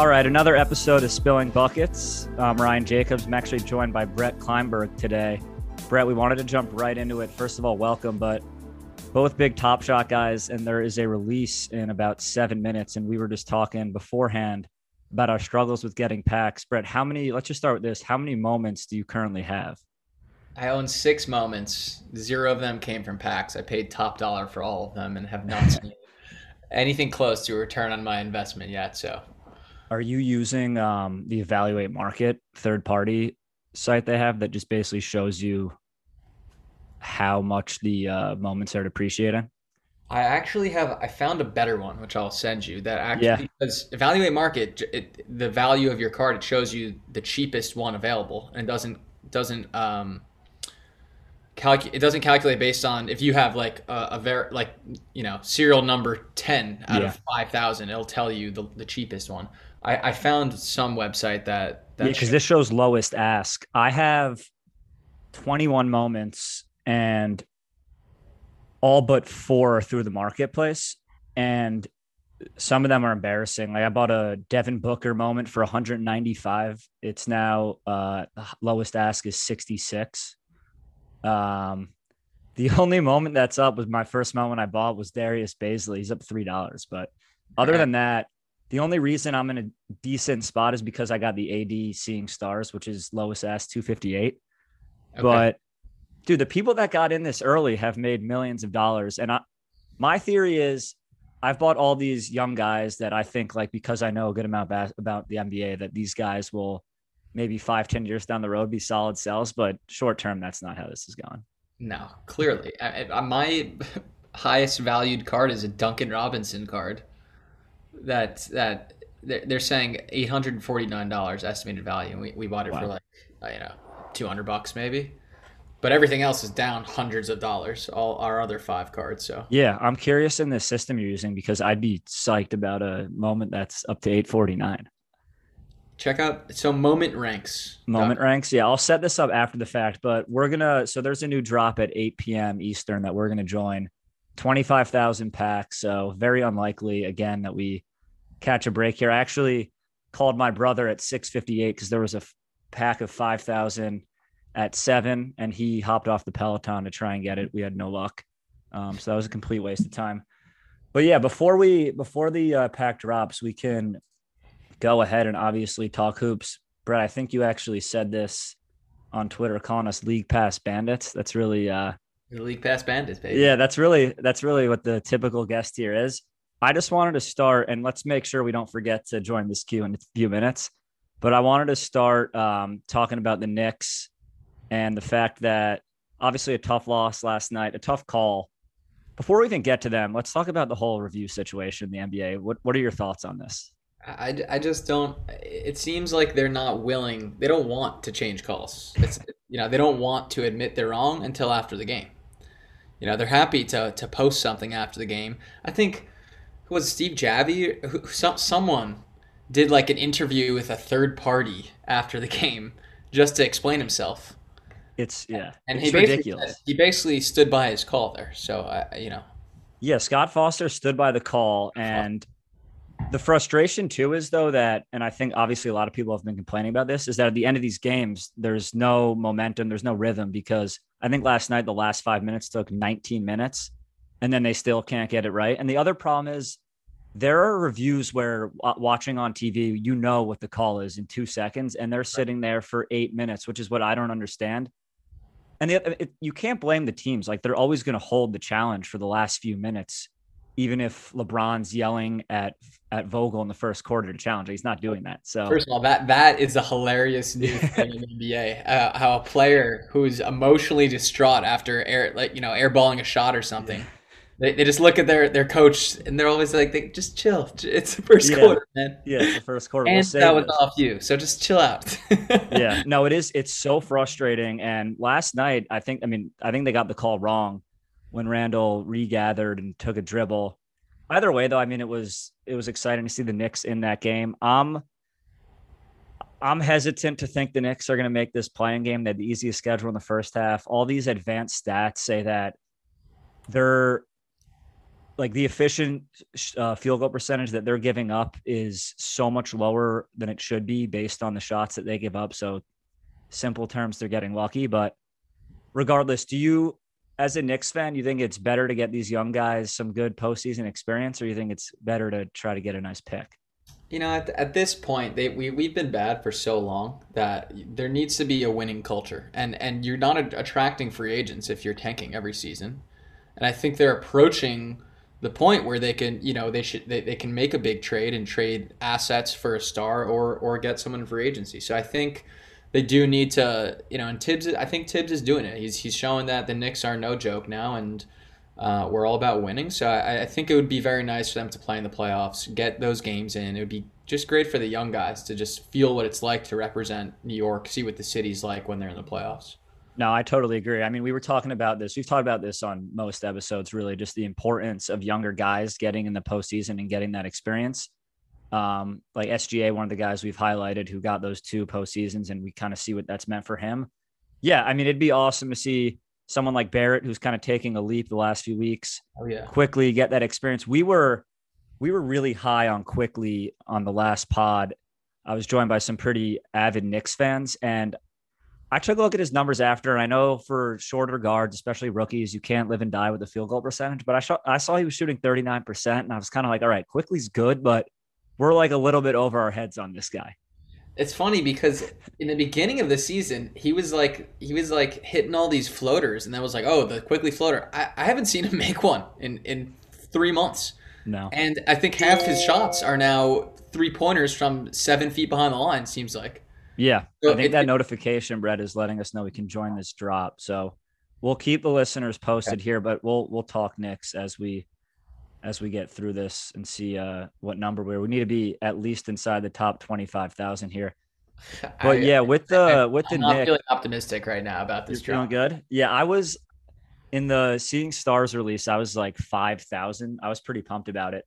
All right, another episode of Spilling Buckets. I'm Ryan Jacobs. I'm actually joined by Brett Kleinberg today. Brett, we wanted to jump right into it. First of all, welcome, but both big Top Shot guys, and there is a release in about seven minutes. And we were just talking beforehand about our struggles with getting packs. Brett, how many, let's just start with this. How many moments do you currently have? I own six moments. Zero of them came from packs. I paid top dollar for all of them and have not seen anything close to a return on my investment yet. So are you using um, the Evaluate Market third party site they have that just basically shows you how much the uh, moments are depreciating? I actually have I found a better one which I'll send you that actually yeah. because evaluate market it, the value of your card it shows you the cheapest one available and doesn't doesn't um calc- it doesn't calculate based on if you have like a, a very like you know serial number 10 out yeah. of 5000 it'll tell you the, the cheapest one I, I found some website that that because yeah, this shows lowest ask. I have 21 moments and all but four through the marketplace, and some of them are embarrassing. Like I bought a Devin Booker moment for 195. It's now uh lowest ask is 66. Um the only moment that's up was my first moment I bought was Darius Bazley. He's up three dollars. But other than that, the only reason I'm in a decent spot is because I got the AD seeing stars, which is lowest S 258. Okay. But dude, the people that got in this early have made millions of dollars. And I, my theory is I've bought all these young guys that I think like, because I know a good amount about, about the NBA, that these guys will maybe five, ten years down the road be solid sells. But short term, that's not how this is going. No, clearly. I, I, my highest valued card is a Duncan Robinson card that that they're saying eight hundred and forty nine dollars estimated value, and we, we bought it wow. for like uh, you know two hundred bucks maybe. But everything else is down hundreds of dollars. All our other five cards. So yeah, I'm curious in the system you're using because I'd be psyched about a moment that's up to eight forty nine. Check out so moment ranks. Moment ranks. Yeah, I'll set this up after the fact, but we're gonna. So there's a new drop at 8 p.m. Eastern that we're gonna join. 25,000 packs. So very unlikely again that we catch a break here. I actually called my brother at 658 because there was a f- pack of 5,000 at seven and he hopped off the Peloton to try and get it. We had no luck. Um, so that was a complete waste of time. But yeah, before we, before the uh, pack drops, we can go ahead and obviously talk hoops. Brett, I think you actually said this on Twitter, calling us league pass bandits. That's really, uh, the league pass bandits, baby. Yeah, that's really that's really what the typical guest here is. I just wanted to start, and let's make sure we don't forget to join this queue in a few minutes. But I wanted to start um, talking about the Knicks and the fact that obviously a tough loss last night, a tough call. Before we even get to them, let's talk about the whole review situation in the NBA. What What are your thoughts on this? I, I just don't. It seems like they're not willing. They don't want to change calls. It's you know they don't want to admit they're wrong until after the game. You know, they're happy to to post something after the game. I think who was Steve Javie? Who, some, someone did like an interview with a third party after the game just to explain himself. It's yeah, and it's he ridiculous. Basically, he basically stood by his call there. So I, you know, yeah, Scott Foster stood by the call, and the frustration too is though that, and I think obviously a lot of people have been complaining about this, is that at the end of these games, there's no momentum, there's no rhythm because I think last night the last five minutes took 19 minutes, and then they still can't get it right. And the other problem is there are reviews where watching on TV, you know what the call is in two seconds, and they're sitting there for eight minutes, which is what I don't understand. And the, it, you can't blame the teams; like they're always going to hold the challenge for the last few minutes, even if LeBron's yelling at at Vogel in the first quarter to challenge. He's not doing that. So first of all, that that is a hilarious new thing in the NBA. Uh, how a player who's emotionally distraught after air like you know airballing a shot or something. They, they just look at their, their coach and they're always like, they just chill. It's the first yeah. quarter, man. Yeah, it's the first quarter. and we'll that was this. off you, so just chill out. yeah, no, it is. It's so frustrating. And last night, I think, I mean, I think they got the call wrong when Randall regathered and took a dribble. Either way, though, I mean, it was it was exciting to see the Knicks in that game. I'm I'm hesitant to think the Knicks are going to make this play-in game. They had the easiest schedule in the first half. All these advanced stats say that they're like the efficient uh, field goal percentage that they're giving up is so much lower than it should be based on the shots that they give up. So, simple terms, they're getting lucky. But regardless, do you, as a Knicks fan, you think it's better to get these young guys some good postseason experience, or you think it's better to try to get a nice pick? You know, at, at this point, they we we've been bad for so long that there needs to be a winning culture, and and you're not attracting free agents if you're tanking every season, and I think they're approaching the point where they can, you know, they should they, they can make a big trade and trade assets for a star or or get someone free agency. So I think they do need to, you know, and Tibbs, I think Tibbs is doing it. He's he's showing that the Knicks are no joke now, and uh, we're all about winning. So I, I, think it would be very nice for them to play in the playoffs, get those games in. It would be just great for the young guys to just feel what it's like to represent New York, see what the city's like when they're in the playoffs. No, I totally agree. I mean, we were talking about this. We've talked about this on most episodes, really, just the importance of younger guys getting in the postseason and getting that experience. Um, like SGA, one of the guys we've highlighted who got those two postseasons, and we kind of see what that's meant for him. Yeah, I mean, it'd be awesome to see someone like Barrett, who's kind of taking a leap the last few weeks, oh, yeah. quickly get that experience. We were we were really high on Quickley on the last pod. I was joined by some pretty avid Knicks fans, and I took a look at his numbers after. And I know for shorter guards, especially rookies, you can't live and die with the field goal percentage. But I saw I saw he was shooting 39%, and I was kind of like, all right, Quickley's good, but we're like a little bit over our heads on this guy. It's funny because in the beginning of the season, he was like he was like hitting all these floaters, and that was like, oh, the Quickley floater. I, I haven't seen him make one in in three months. No, and I think half his shots are now three pointers from seven feet behind the line. Seems like. Yeah, so I think it, that it, notification, Brett, is letting us know we can join this drop. So we'll keep the listeners posted okay. here, but we'll we'll talk Knicks as we as we get through this and see uh, what number we're. We need to be at least inside the top twenty five thousand here. But I, yeah, with the I, with the I'm Nick, feeling optimistic right now about this. You're feeling good. Yeah, I was in the Seeing Stars release. I was like five thousand. I was pretty pumped about it.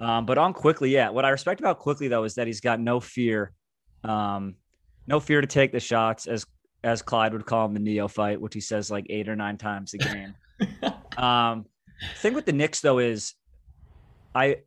Um, but on Quickley, yeah. What I respect about Quickley though is that he's got no fear, um, no fear to take the shots, as as Clyde would call him the neophyte, which he says like eight or nine times a game. um, thing with the Knicks though is I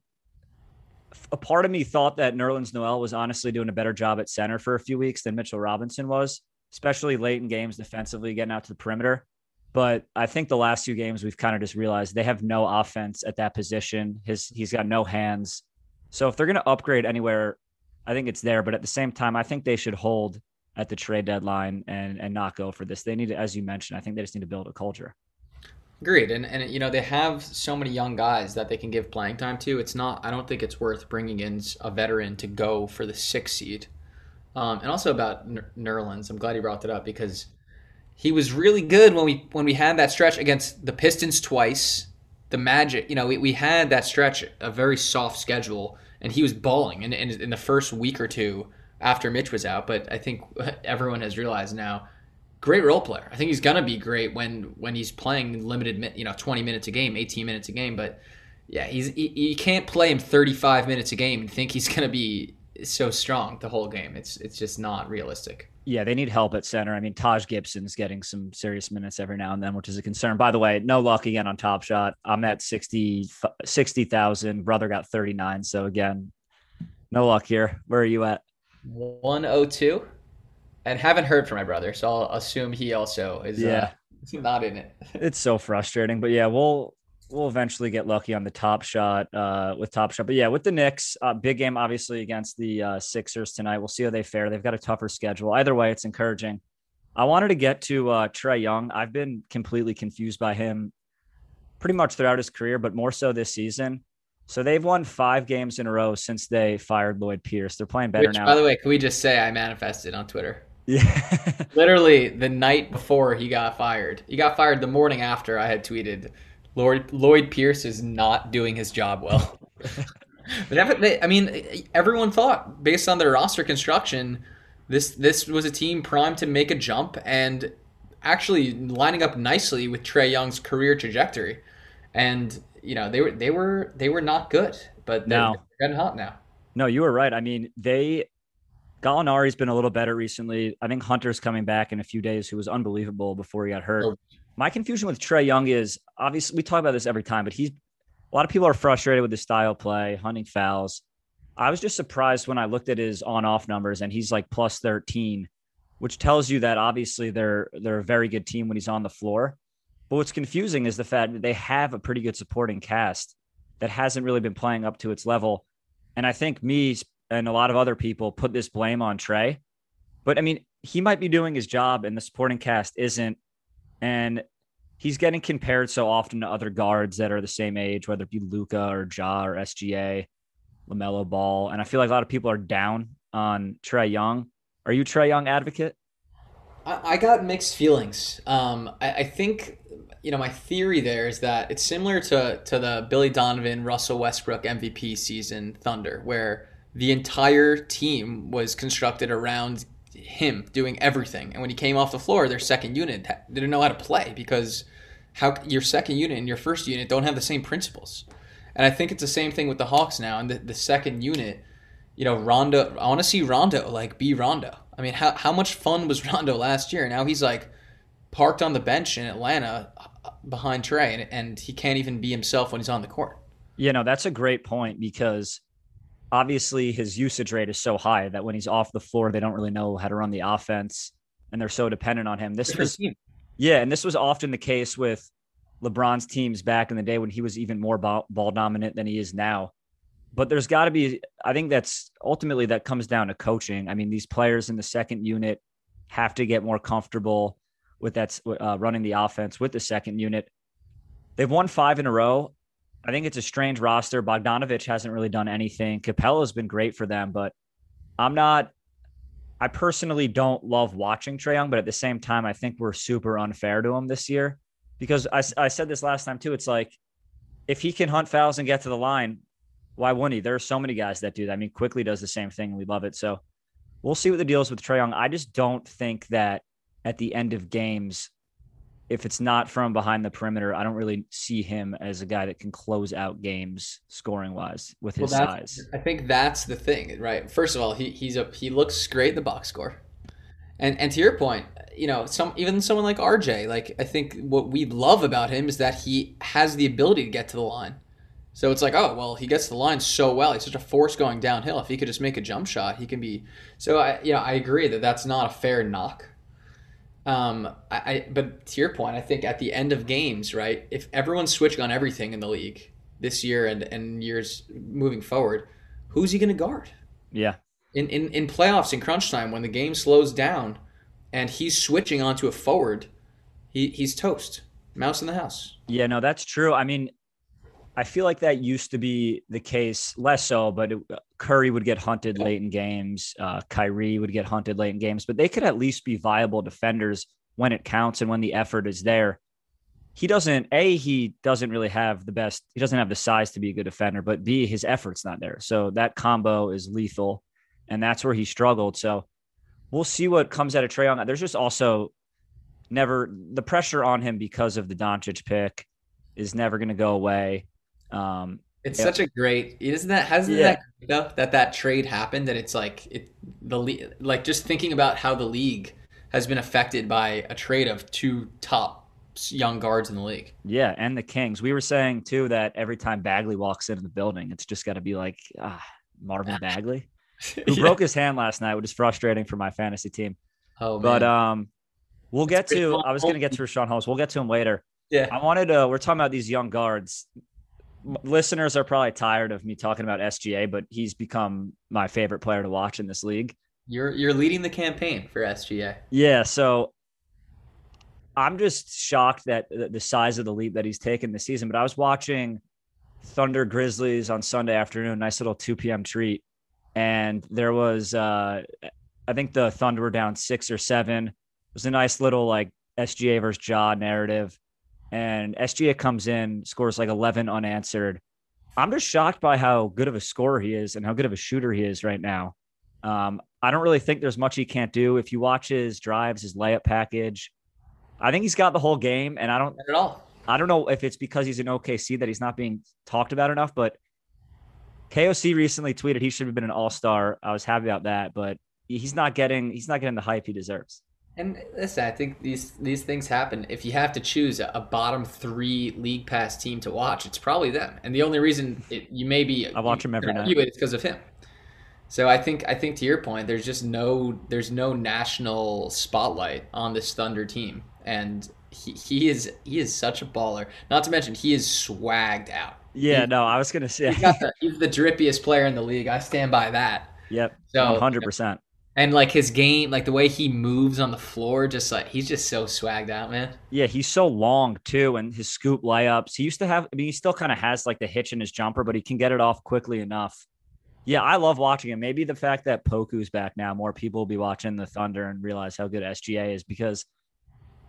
a part of me thought that Nerlens Noel was honestly doing a better job at center for a few weeks than Mitchell Robinson was, especially late in games defensively, getting out to the perimeter. But I think the last few games we've kind of just realized they have no offense at that position. His he's got no hands. So if they're going to upgrade anywhere, I think it's there. But at the same time, I think they should hold at the trade deadline and and not go for this. They need to, as you mentioned, I think they just need to build a culture. Agreed, and and you know they have so many young guys that they can give playing time to. It's not. I don't think it's worth bringing in a veteran to go for the six seed. Um, and also about Nerlens, I'm glad you brought that up because he was really good when we when we had that stretch against the Pistons twice, the Magic. You know, we, we had that stretch, a very soft schedule, and he was balling in, in, in the first week or two after Mitch was out. But I think everyone has realized now great role player. I think he's gonna be great when when he's playing limited, you know, 20 minutes a game, 18 minutes a game. But yeah, he's he, you can't play him 35 minutes a game and think he's gonna be so strong the whole game. It's it's just not realistic. Yeah, they need help at center. I mean, Taj Gibson's getting some serious minutes every now and then, which is a concern. By the way, no luck again on Top Shot. I'm at 60 60,000. Brother got 39. So again, no luck here. Where are you at? 102 and haven't heard from my brother, so I'll assume he also is. Uh, yeah, uh, not in it. it's so frustrating, but yeah, we'll we'll eventually get lucky on the top shot uh, with top shot. But yeah, with the Knicks, uh, big game obviously against the uh, Sixers tonight. We'll see how they fare. They've got a tougher schedule. Either way, it's encouraging. I wanted to get to uh, Trae Young. I've been completely confused by him pretty much throughout his career, but more so this season. So they've won five games in a row since they fired Lloyd Pierce. They're playing better Which, now. By the way, can we just say I manifested on Twitter? Yeah. Literally the night before he got fired. He got fired the morning after I had tweeted, Lloyd, Lloyd Pierce is not doing his job well. but I mean, everyone thought based on their roster construction, this this was a team primed to make a jump and actually lining up nicely with Trae Young's career trajectory. And you know they were they were they were not good, but they're, they're getting hot now. No, you were right. I mean, they Gallinari's been a little better recently. I think Hunter's coming back in a few days, who was unbelievable before he got hurt. Oh. My confusion with Trae Young is obviously we talk about this every time, but he's a lot of people are frustrated with his style play, hunting fouls. I was just surprised when I looked at his on-off numbers, and he's like plus 13, which tells you that obviously they're they're a very good team when he's on the floor. But what's confusing is the fact that they have a pretty good supporting cast that hasn't really been playing up to its level. And I think me and a lot of other people put this blame on Trae. But I mean, he might be doing his job and the supporting cast isn't. And he's getting compared so often to other guards that are the same age, whether it be Luka or Ja or SGA, LaMelo Ball. And I feel like a lot of people are down on Trae Young. Are you Trae Young advocate? I, got mixed feelings. Um, I, I think you know, my theory there is that it's similar to to the Billy Donovan, Russell Westbrook MVP season Thunder, where the entire team was constructed around him doing everything. And when he came off the floor, their second unit didn't know how to play because how your second unit and your first unit don't have the same principles. And I think it's the same thing with the Hawks now. And the, the second unit, you know, Rondo, I want to see Rondo like be Rondo. I mean, how, how much fun was Rondo last year? Now he's like parked on the bench in Atlanta uh, behind Trae, and, and he can't even be himself when he's on the court. You know, that's a great point because obviously his usage rate is so high that when he's off the floor, they don't really know how to run the offense and they're so dependent on him. This was, yeah, and this was often the case with LeBron's teams back in the day when he was even more ball, ball dominant than he is now. But there's got to be, I think that's ultimately that comes down to coaching. I mean, these players in the second unit have to get more comfortable with that uh, running the offense with the second unit. They've won five in a row. I think it's a strange roster. Bogdanovic hasn't really done anything. Capela's been great for them, but I'm not. I personally don't love watching Trae Young, but at the same time, I think we're super unfair to him this year because I, I said this last time too. It's like if he can hunt fouls and get to the line, why wouldn't he? There are so many guys that do that. I mean, Quickley does the same thing. And we love it. So we'll see what the deal is with Trae Young. I just don't think that at the end of games, if it's not from behind the perimeter, I don't really see him as a guy that can close out games scoring wise with his well, size. I think that's the thing, right? First of all, he he's a he looks great in the box score. And and to your point, you know, some even someone like RJ, like I think what we love about him is that he has the ability to get to the line. So it's like, oh well, he gets the line so well. He's such a force going downhill. If he could just make a jump shot, he can be. So I, you know, I agree that that's not a fair knock um, I, I, but to your point, I think at the end of games, right? If everyone's switching on everything in the league this year and, and years moving forward, who's he going to guard? Yeah. In, in in playoffs in crunch time when the game slows down, and he's switching onto a forward, he he's toast, mouse in the house. Yeah, no, that's true. I mean, I feel like that used to be the case, less so, but it, Curry would get hunted late in games. Uh, Kyrie would get hunted late in games, but they could at least be viable defenders when it counts and when the effort is there. He doesn't, A, he doesn't really have the best, he doesn't have the size to be a good defender, but B, his effort's not there. So that combo is lethal. And that's where he struggled. So we'll see what comes out of Trae Young. There's just also never the pressure on him because of the Doncic pick is never going to go away. Um, it's such a great, isn't that? Hasn't yeah. that that that trade happened? And it's like it the like just thinking about how the league has been affected by a trade of two top young guards in the league. Yeah, and the Kings. We were saying too that every time Bagley walks into the building, it's just got to be like ah, Marvin Bagley, who yeah. broke his hand last night, which is frustrating for my fantasy team. Oh, man. but um, we'll get to. I was going to get to Richaun Holmes. We'll get to him later. Yeah, I wanted to. We're talking about these young guards listeners are probably tired of me talking about SGA, but he's become my favorite player to watch in this league. You're you're leading the campaign for SGA. Yeah, so I'm just shocked that the size of the leap that he's taken this season. But I was watching Thunder Grizzlies on Sunday afternoon, nice little 2 p.m. treat, and there was uh, I think the Thunder were down six or seven. It was a nice little like SGA versus Ja narrative and SGA comes in, scores like 11 unanswered. I'm just shocked by how good of a scorer he is and how good of a shooter he is right now. Um, I don't really think there's much he can't do. If you watch his drives, his layup package, I think he's got the whole game. And I don't Not at all. I don't know if it's because he's in OKC that he's not being talked about enough, but KOC recently tweeted he should have been an all star. I was happy about that, but he's not getting he's not getting the hype he deserves. And listen, I think these these things happen. If you have to choose a, a bottom three league pass team to watch, it's probably them. And the only reason it, you may be I watch them every night. It, it's because of him. So I think I think to your point, there's just no there's no national spotlight on this Thunder team, and he, he is he is such a baller. Not to mention he is swagged out. Yeah, he, no, I was gonna say he's, the, he's the drippiest player in the league. I stand by that. Yep. So hundred percent and like his game, like the way he moves on the floor, just like he's just so swagged out, man. Yeah, he's so long too, and his scoop layups. He used to have. I mean, he still kind of has like the hitch in his jumper, but he can get it off quickly enough. Yeah, I love watching him. Maybe the fact that Poku's back now, more people will be watching the Thunder and realize how good SGA is because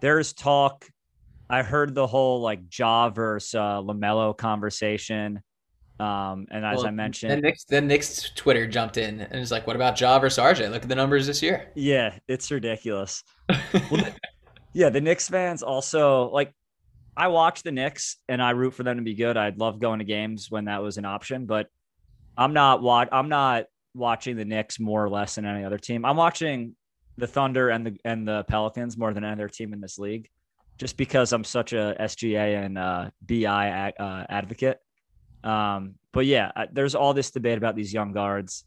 there's talk. I heard the whole like Ja versus uh, Lamelo conversation um, and as well, I mentioned, then Knicks, then Knicks Twitter jumped in and was like, "What about Ja versus RJ? Look at the numbers this year." Yeah, it's ridiculous. well, yeah, the Knicks fans also like. I watch the Knicks and I root for them to be good. I'd love going to games when that was an option, but I'm not watch. I'm not watching the Knicks more or less than any other team. I'm watching the Thunder and the and the Pelicans more than any other team in this league, just because I'm such a SGA and uh, BI uh, advocate. Um, but yeah, there's all this debate about these young guards.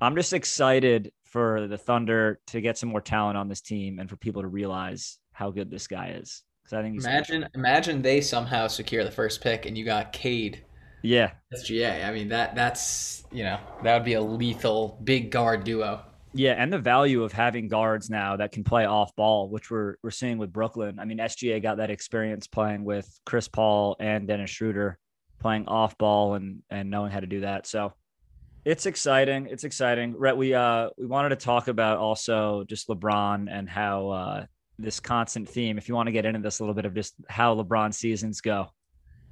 I'm just excited for the Thunder to get some more talent on this team and for people to realize how good this guy is. Because I think imagine special. imagine they somehow secure the first pick and you got Cade. Yeah, SGA. I mean that that's you know that would be a lethal big guard duo. Yeah, and the value of having guards now that can play off ball, which we're we're seeing with Brooklyn. I mean, SGA got that experience playing with Chris Paul and Dennis Schroeder playing off ball and and knowing how to do that. So it's exciting. It's exciting. Brett, we uh we wanted to talk about also just LeBron and how uh this constant theme. If you want to get into this a little bit of just how LeBron seasons go.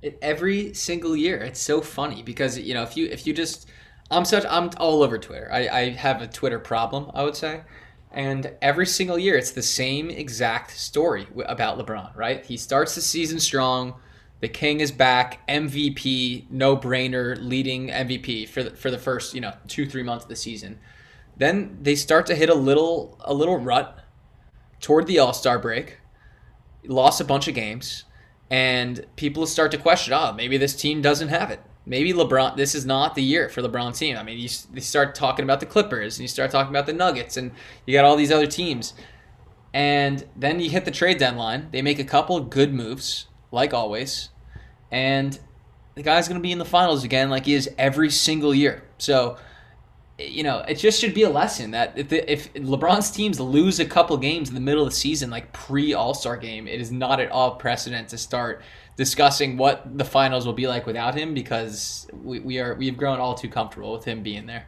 It, every single year, it's so funny because you know if you if you just I'm such I'm all over Twitter. I, I have a Twitter problem, I would say. And every single year, it's the same exact story about LeBron, right? He starts the season strong the King is back, MVP, no brainer, leading MVP for the, for the first you know two three months of the season. Then they start to hit a little a little rut toward the All Star break. Lost a bunch of games, and people start to question, oh, maybe this team doesn't have it. Maybe LeBron, this is not the year for LeBron team. I mean, you, you start talking about the Clippers, and you start talking about the Nuggets, and you got all these other teams. And then you hit the trade deadline. They make a couple good moves like always. And the guy's going to be in the finals again, like he is every single year. So, you know, it just should be a lesson that if, the, if LeBron's teams lose a couple games in the middle of the season, like pre All Star game, it is not at all precedent to start discussing what the finals will be like without him because we, we are we've grown all too comfortable with him being there.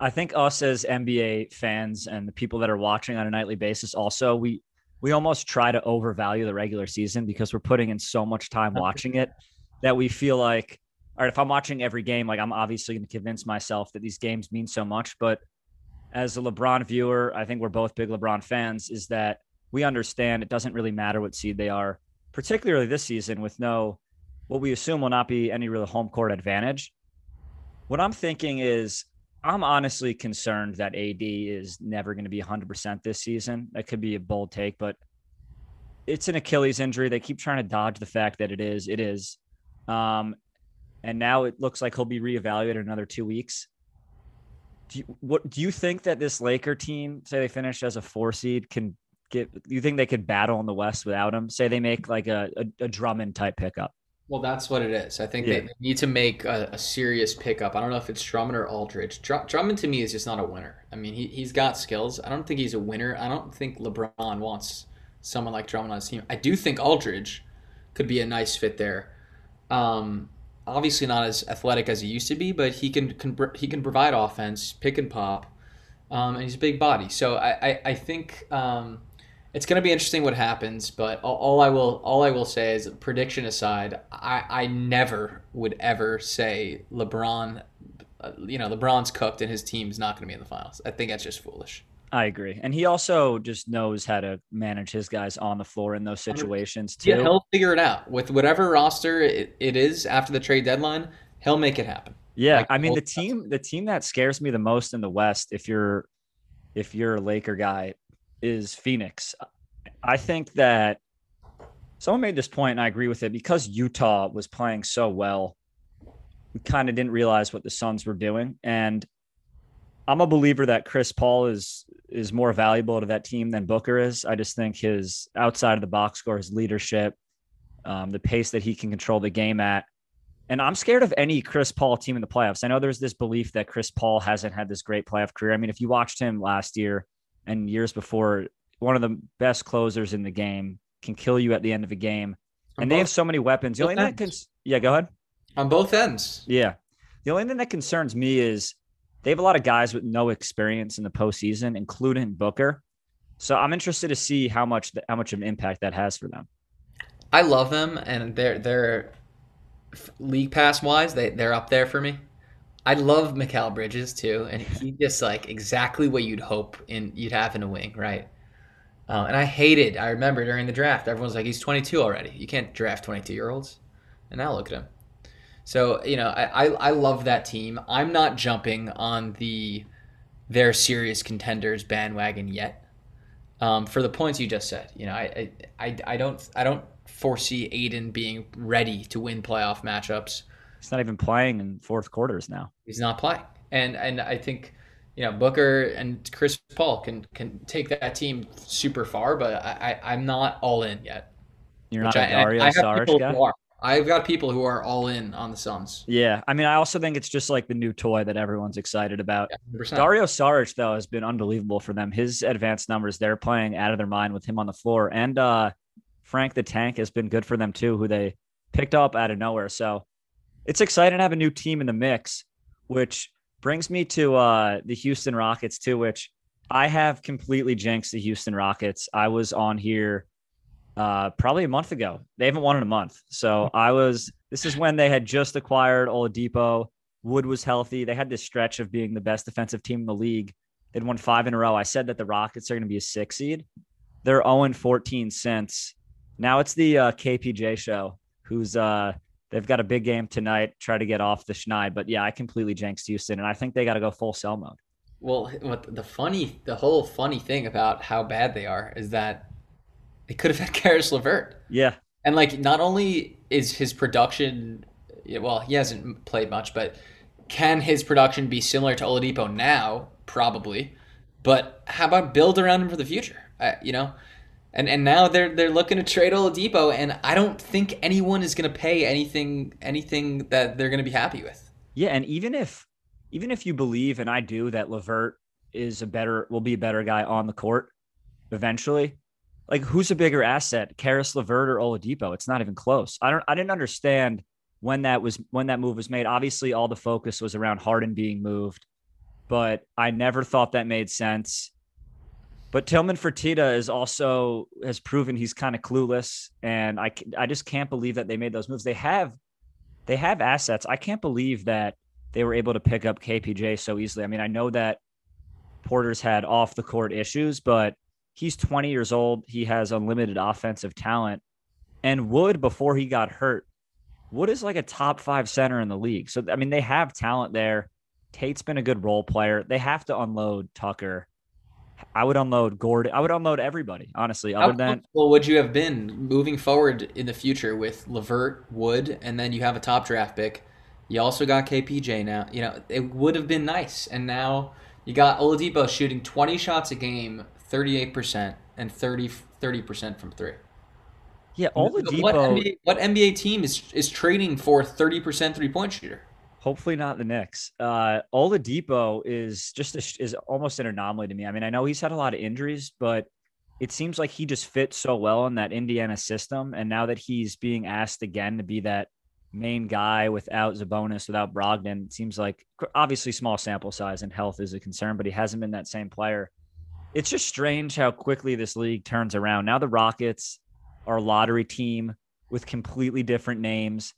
I think us as NBA fans and the people that are watching on a nightly basis also we we almost try to overvalue the regular season because we're putting in so much time watching it that we feel like, all right, if I'm watching every game, like I'm obviously going to convince myself that these games mean so much. But as a LeBron viewer, I think we're both big LeBron fans, is that we understand it doesn't really matter what seed they are, particularly this season with no, what we assume will not be any real home court advantage. What I'm thinking is I'm honestly concerned that AD is never going to be 100% this season. That could be a bold take, but it's an Achilles injury. They keep trying to dodge the fact that it is. It is. Um, and now it looks like he'll be reevaluated in another two weeks. Do you, what do you think that this Laker team, say they finish as a four seed, can get? Do you think they could battle in the West without him? Say they make like a, a, a Drummond type pickup. Well, that's what it is. I think yeah. they need to make a, a, serious pickup. I don't know if it's Drummond or Aldridge. Dr- Drummond to me is just not a winner. I mean, he, he's got skills. I don't think he's a winner. I don't think LeBron wants someone like Drummond on his team. I do think Aldridge could be a nice fit there. Um, obviously not as athletic as he used to be, but he can, can he can provide offense, pick and pop, um, and he's a big body. So I I, I think um, it's going to be interesting what happens, but all, all, I will all I will say is prediction aside, I, I never would ever say LeBron, uh, you know, LeBron's cooked and his team's not going to be in the finals. I think that's just foolish. I agree, and he also just knows how to manage his guys on the floor in those situations too. Yeah, he'll figure it out with whatever roster it, it is after the trade deadline. He'll make it happen. Yeah, like, I mean the team, the team that scares me the most in the West, if you're if you're a Laker guy, is Phoenix. I think that someone made this point, and I agree with it because Utah was playing so well. We kind of didn't realize what the Suns were doing, and I'm a believer that Chris Paul is is more valuable to that team than Booker is. I just think his outside of the box score, his leadership, um, the pace that he can control the game at. And I'm scared of any Chris Paul team in the playoffs. I know there's this belief that Chris Paul hasn't had this great playoff career. I mean, if you watched him last year and years before, one of the best closers in the game can kill you at the end of a game. On and both, they have so many weapons. The only thing that can, yeah, go ahead. On both ends. Yeah. The only thing that concerns me is they have a lot of guys with no experience in the postseason, including Booker. So I'm interested to see how much how much of an impact that has for them. I love them, and they're they're league pass wise, they they're up there for me. I love Mikal Bridges too, and he just like exactly what you'd hope in you'd have in a wing, right? Uh, and I hated. I remember during the draft, everyone's like, "He's 22 already. You can't draft 22 year olds." And now look at him. So you know, I, I, I love that team. I'm not jumping on the they're serious contenders bandwagon yet. Um, for the points you just said, you know, I, I I don't I don't foresee Ayton being ready to win playoff matchups. He's not even playing in fourth quarters now. He's not playing, and and I think you know Booker and Chris Paul can can take that team super far, but I, I am not all in yet. You're not a Dario Saric guy. I've got people who are all in on the Suns. Yeah, I mean, I also think it's just like the new toy that everyone's excited about. Yeah, Dario Saric though has been unbelievable for them. His advanced numbers, they're playing out of their mind with him on the floor, and uh, Frank the Tank has been good for them too, who they picked up out of nowhere. So it's exciting to have a new team in the mix, which brings me to uh, the Houston Rockets too, which I have completely jinxed the Houston Rockets. I was on here uh, probably a month ago. They haven't won in a month. So I was, this is when they had just acquired Oladipo. Wood was healthy. They had this stretch of being the best defensive team in the league. They'd won five in a row. I said that the Rockets are going to be a six seed. They're 0 14 since. Now it's the uh, KPJ show, who's uh, they've got a big game tonight. Try to get off the schneid, but yeah, I completely jinxed Houston, and I think they got to go full sell mode. Well, what the funny, the whole funny thing about how bad they are is that they could have had Caris LeVert. Yeah. And like, not only is his production, well, he hasn't played much, but can his production be similar to Oladipo now? Probably. But how about build around him for the future? Uh, you know, and and now they're they're looking to trade Oladipo, and I don't think anyone is going to pay anything anything that they're going to be happy with. Yeah, and even if even if you believe, and I do, that LeVert is a better will be a better guy on the court eventually like who's a bigger asset, Caris LeVert or Oladipo? It's not even close. I don't I didn't understand when that was when that move was made. Obviously, all the focus was around Harden being moved, but I never thought that made sense. But Tillman Fertitta is also has proven he's kind of clueless, and I I just can't believe that they made those moves. They have they have assets. I can't believe that they were able to pick up KPJ so easily. I mean, I know that Porter's had off the court issues, but he's 20 years old. He has unlimited offensive talent. And Wood, before he got hurt, Wood is like a top five center in the league. So, I mean, they have talent there. Tate's been a good role player. They have to unload Tucker. I would unload Gordon. I would unload everybody, honestly. Other How than well, would you have been moving forward in the future with LeVert, Wood, and then you have a top draft pick. You also got KPJ now. You know, it would have been nice. And now you got Oladipo shooting 20 shots a game 38% and 30 percent from three. Yeah, Oladipo. What NBA, what NBA team is is trading for 30% three point shooter? Hopefully not the Knicks. Uh, Oladipo is just a, is almost an anomaly to me. I mean, I know he's had a lot of injuries, but it seems like he just fits so well in that Indiana system. And now that he's being asked again to be that main guy without Sabonis, without Brogdon, it seems like obviously small sample size and health is a concern, but he hasn't been that same player it's just strange how quickly this league turns around. Now the Rockets are a lottery team with completely different names.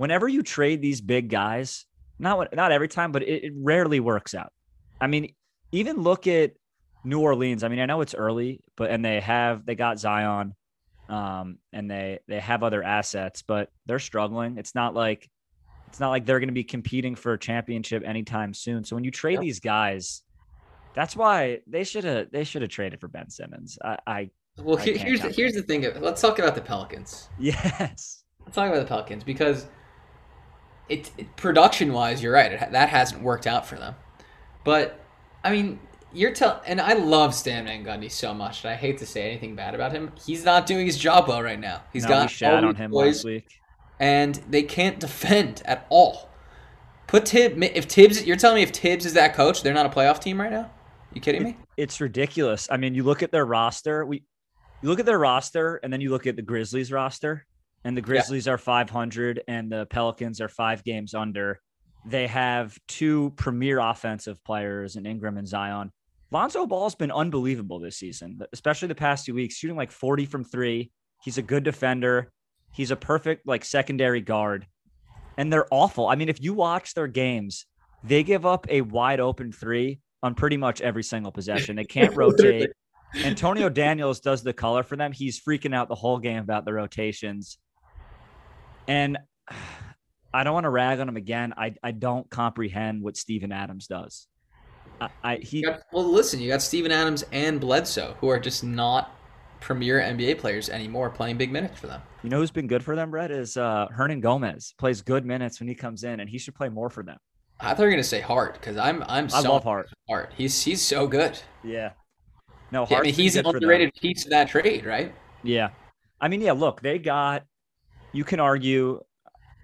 Whenever you trade these big guys, not not every time, but it, it rarely works out. I mean, even look at New Orleans. I mean, I know it's early, but and they have they got Zion, um, and they they have other assets, but they're struggling. It's not like it's not like they're going to be competing for a championship anytime soon. So when you trade these guys, That's why they should have they should have traded for Ben Simmons. I, I well I here's the, here's the thing. Let's talk about the Pelicans. Yes. Let's talk about the Pelicans because it, it production wise, you're right. It, that hasn't worked out for them. But I mean, you're telling, and I love Stan Van Gundy so much, and I hate to say anything bad about him. He's not doing his job well right now. He's no, got we shat on him last week, and they can't defend at all. Put Tib if Tibbs. You're telling me if Tibbs is that coach, they're not a playoff team right now? You kidding me? It's ridiculous. I mean, you look at their roster. We you look at their roster, and then you look at the Grizzlies roster, and the Grizzlies yeah. are 500, and the Pelicans are five games under. They have two premier offensive players in Ingram and Zion. Lonzo Ball's been unbelievable this season, especially the past two weeks, shooting like 40 from three. He's a good defender. He's a perfect like secondary guard. And they're awful. I mean, if you watch their games, they give up a wide open three on pretty much every single possession. They can't rotate. Antonio Daniels does the color for them. He's freaking out the whole game about the rotations. And I don't want to rag on him again. I, I don't comprehend what Steven Adams does. I, I he got, well listen, you got Steven Adams and Bledsoe who are just not premier NBA players anymore playing big minutes for them. You know who's been good for them, Brett, is uh Hernangomez. Plays good minutes when he comes in and he should play more for them. I thought you were gonna say Hart because I'm I'm I so love Hart. Hart. He's he's so good. Yeah. No, yeah, I mean he's an underrated piece of that trade, right? Yeah. I mean, yeah, look, they got you can argue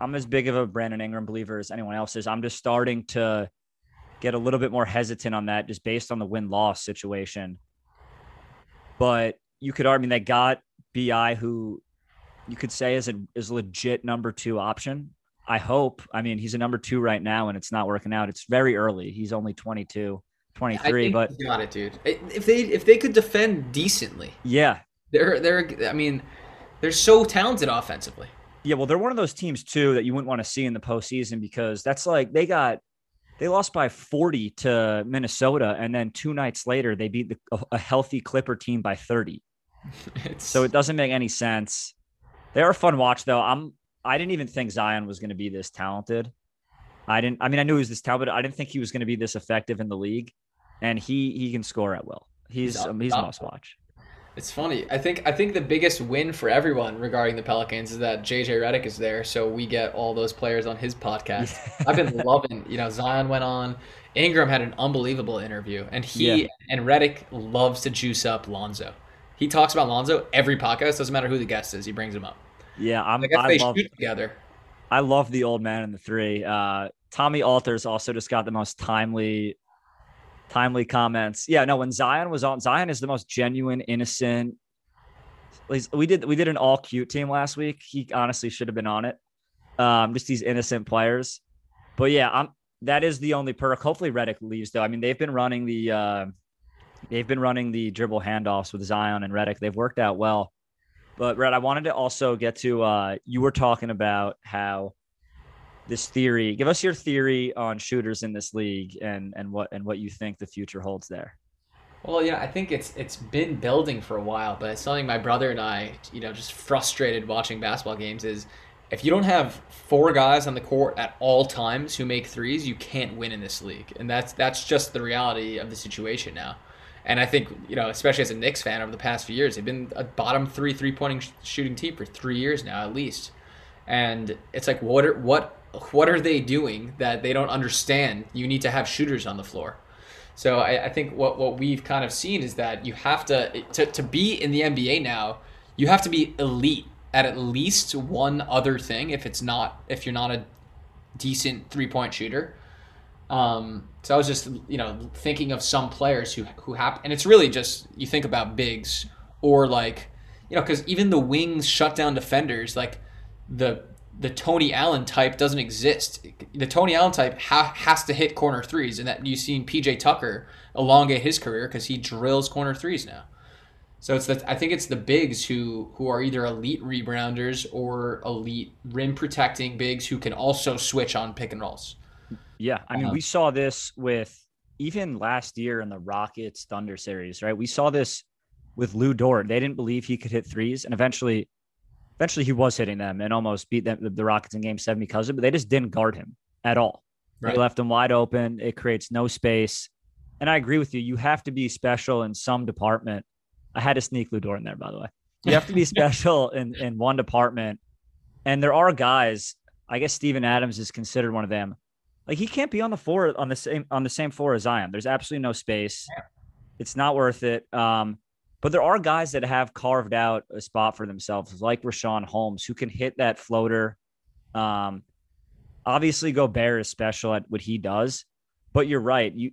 I'm as big of a Brandon Ingram believer as anyone else is. I'm just starting to get a little bit more hesitant on that just based on the win loss situation. But you could argue they got BI who you could say is a is a legit number two option. I hope. I mean, he's a number two right now and it's not working out. It's very early. He's only 22, 23, but got it, dude. If they if they could defend decently. Yeah. They're they're I mean, they're so talented offensively. Yeah, well, they're one of those teams too that you wouldn't want to see in the postseason because that's like they got they lost by 40 to Minnesota, and then two nights later they beat the, a healthy Clipper team by 30. so it doesn't make any sense. They are a fun watch though. I'm I didn't even think Zion was going to be this talented. I didn't. I mean, I knew he was this talented. I didn't think he was going to be this effective in the league, and he he can score at will. He's he's, um, he's must watch. It's funny. I think I think the biggest win for everyone regarding the Pelicans is that JJ Redick is there, so we get all those players on his podcast. I've been loving, you know, Zion went on. Ingram had an unbelievable interview, and he yeah. and Redick loves to juice up Lonzo. He talks about Lonzo every podcast. Doesn't matter who the guest is, he brings him up. Yeah, I'm. I guess I they love, shoot together. I love the old man and the three. Uh, Tommy Alters also just got the most timely timely comments. Yeah, no, when Zion was on, Zion is the most genuine, innocent. We did we did an all cute team last week. He honestly should have been on it. Um, just these innocent players. But yeah, I'm that is the only perk. Hopefully Redick leaves though. I mean, they've been running the uh, they've been running the dribble handoffs with Zion and Redick. They've worked out well. But Red, I wanted to also get to uh, you were talking about how this theory. Give us your theory on shooters in this league and and what and what you think the future holds there. Well, yeah, I think it's it's been building for a while, but something my brother and I, you know, just frustrated watching basketball games is if you don't have four guys on the court at all times who make threes, you can't win in this league. And that's that's just the reality of the situation now. And I think, you know, especially as a Knicks fan over the past few years, they've been a bottom three three point shooting team for three years now at least. And it's like, what are, what what are they doing that they don't understand? You need to have shooters on the floor. So I, I, think what, what we've kind of seen is that you have to, to to be in the NBA now, you have to be elite at at least one other thing. If it's not, if you're not a decent three point shooter. Um, so I was just you know thinking of some players who who have, and it's really just you think about bigs or like you know because even the wings shut down defenders like the the Tony Allen type doesn't exist. The Tony Allen type ha- has to hit corner threes, and that you've seen PJ Tucker elongate his career because he drills corner threes now. So it's the I think it's the bigs who who are either elite rebounders or elite rim protecting bigs who can also switch on pick and rolls. Yeah, I mean, um, we saw this with even last year in the Rockets Thunder series, right? We saw this with Lu Dort. They didn't believe he could hit threes, and eventually eventually he was hitting them and almost beat them, the Rockets in game seven because of it, but they just didn't guard him at all. Right. They left him wide open. It creates no space. and I agree with you. You have to be special in some department. I had to sneak Lu Dort in there, by the way. You have to be special in in one department, and there are guys. I guess Steven Adams is considered one of them. Like he can't be on the floor on the same on the same floor as I am. There's absolutely no space. Yeah. It's not worth it. Um, but there are guys that have carved out a spot for themselves, like Richaun Holmes, who can hit that floater. Um, obviously, Gobert is special at what he does, but you're right. You,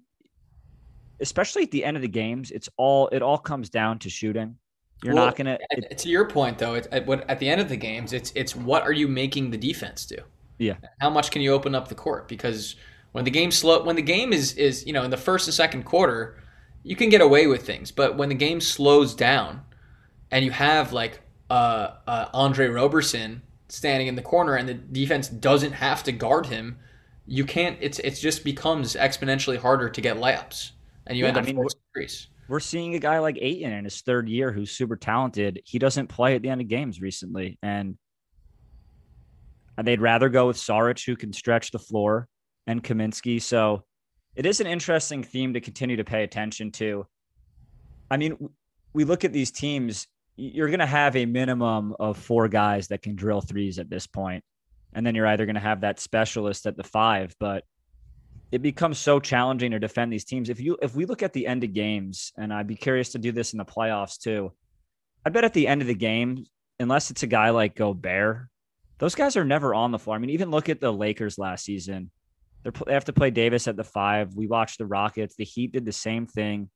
especially at the end of the games, it's all it all comes down to shooting. You're well, not gonna. It, to your point, though, it, at, at the end of the games, it's it's what are you making the defense do? Yeah. How much can you open up the court? Because when the game slow, when the game is is you know in the first and second quarter, you can get away with things, but when the game slows down, and you have like uh, uh, Andre Roberson standing in the corner, and the defense doesn't have to guard him, you can't. It's it just becomes exponentially harder to get layups, and you yeah, end up I mean. We're seeing a guy like Ayton in his third year who's super talented. He doesn't play at the end of games recently, and they'd rather go with Saric, who can stretch the floor, and Kaminsky. So it is an interesting theme to continue to pay attention to. I mean, we look at these teams, you're going to have a minimum of four guys that can drill threes at this point. And then you're either going to have that specialist at the five, but it becomes so challenging to defend these teams. If you if we look at the end of games, and I'd be curious to do this in the playoffs too, I bet at the end of the game, unless it's a guy like Gobert, those guys are never on the floor. I mean, even look at the Lakers last season. They're, they have to play Davis at the five. We watched the Rockets. The Heat did the same thing.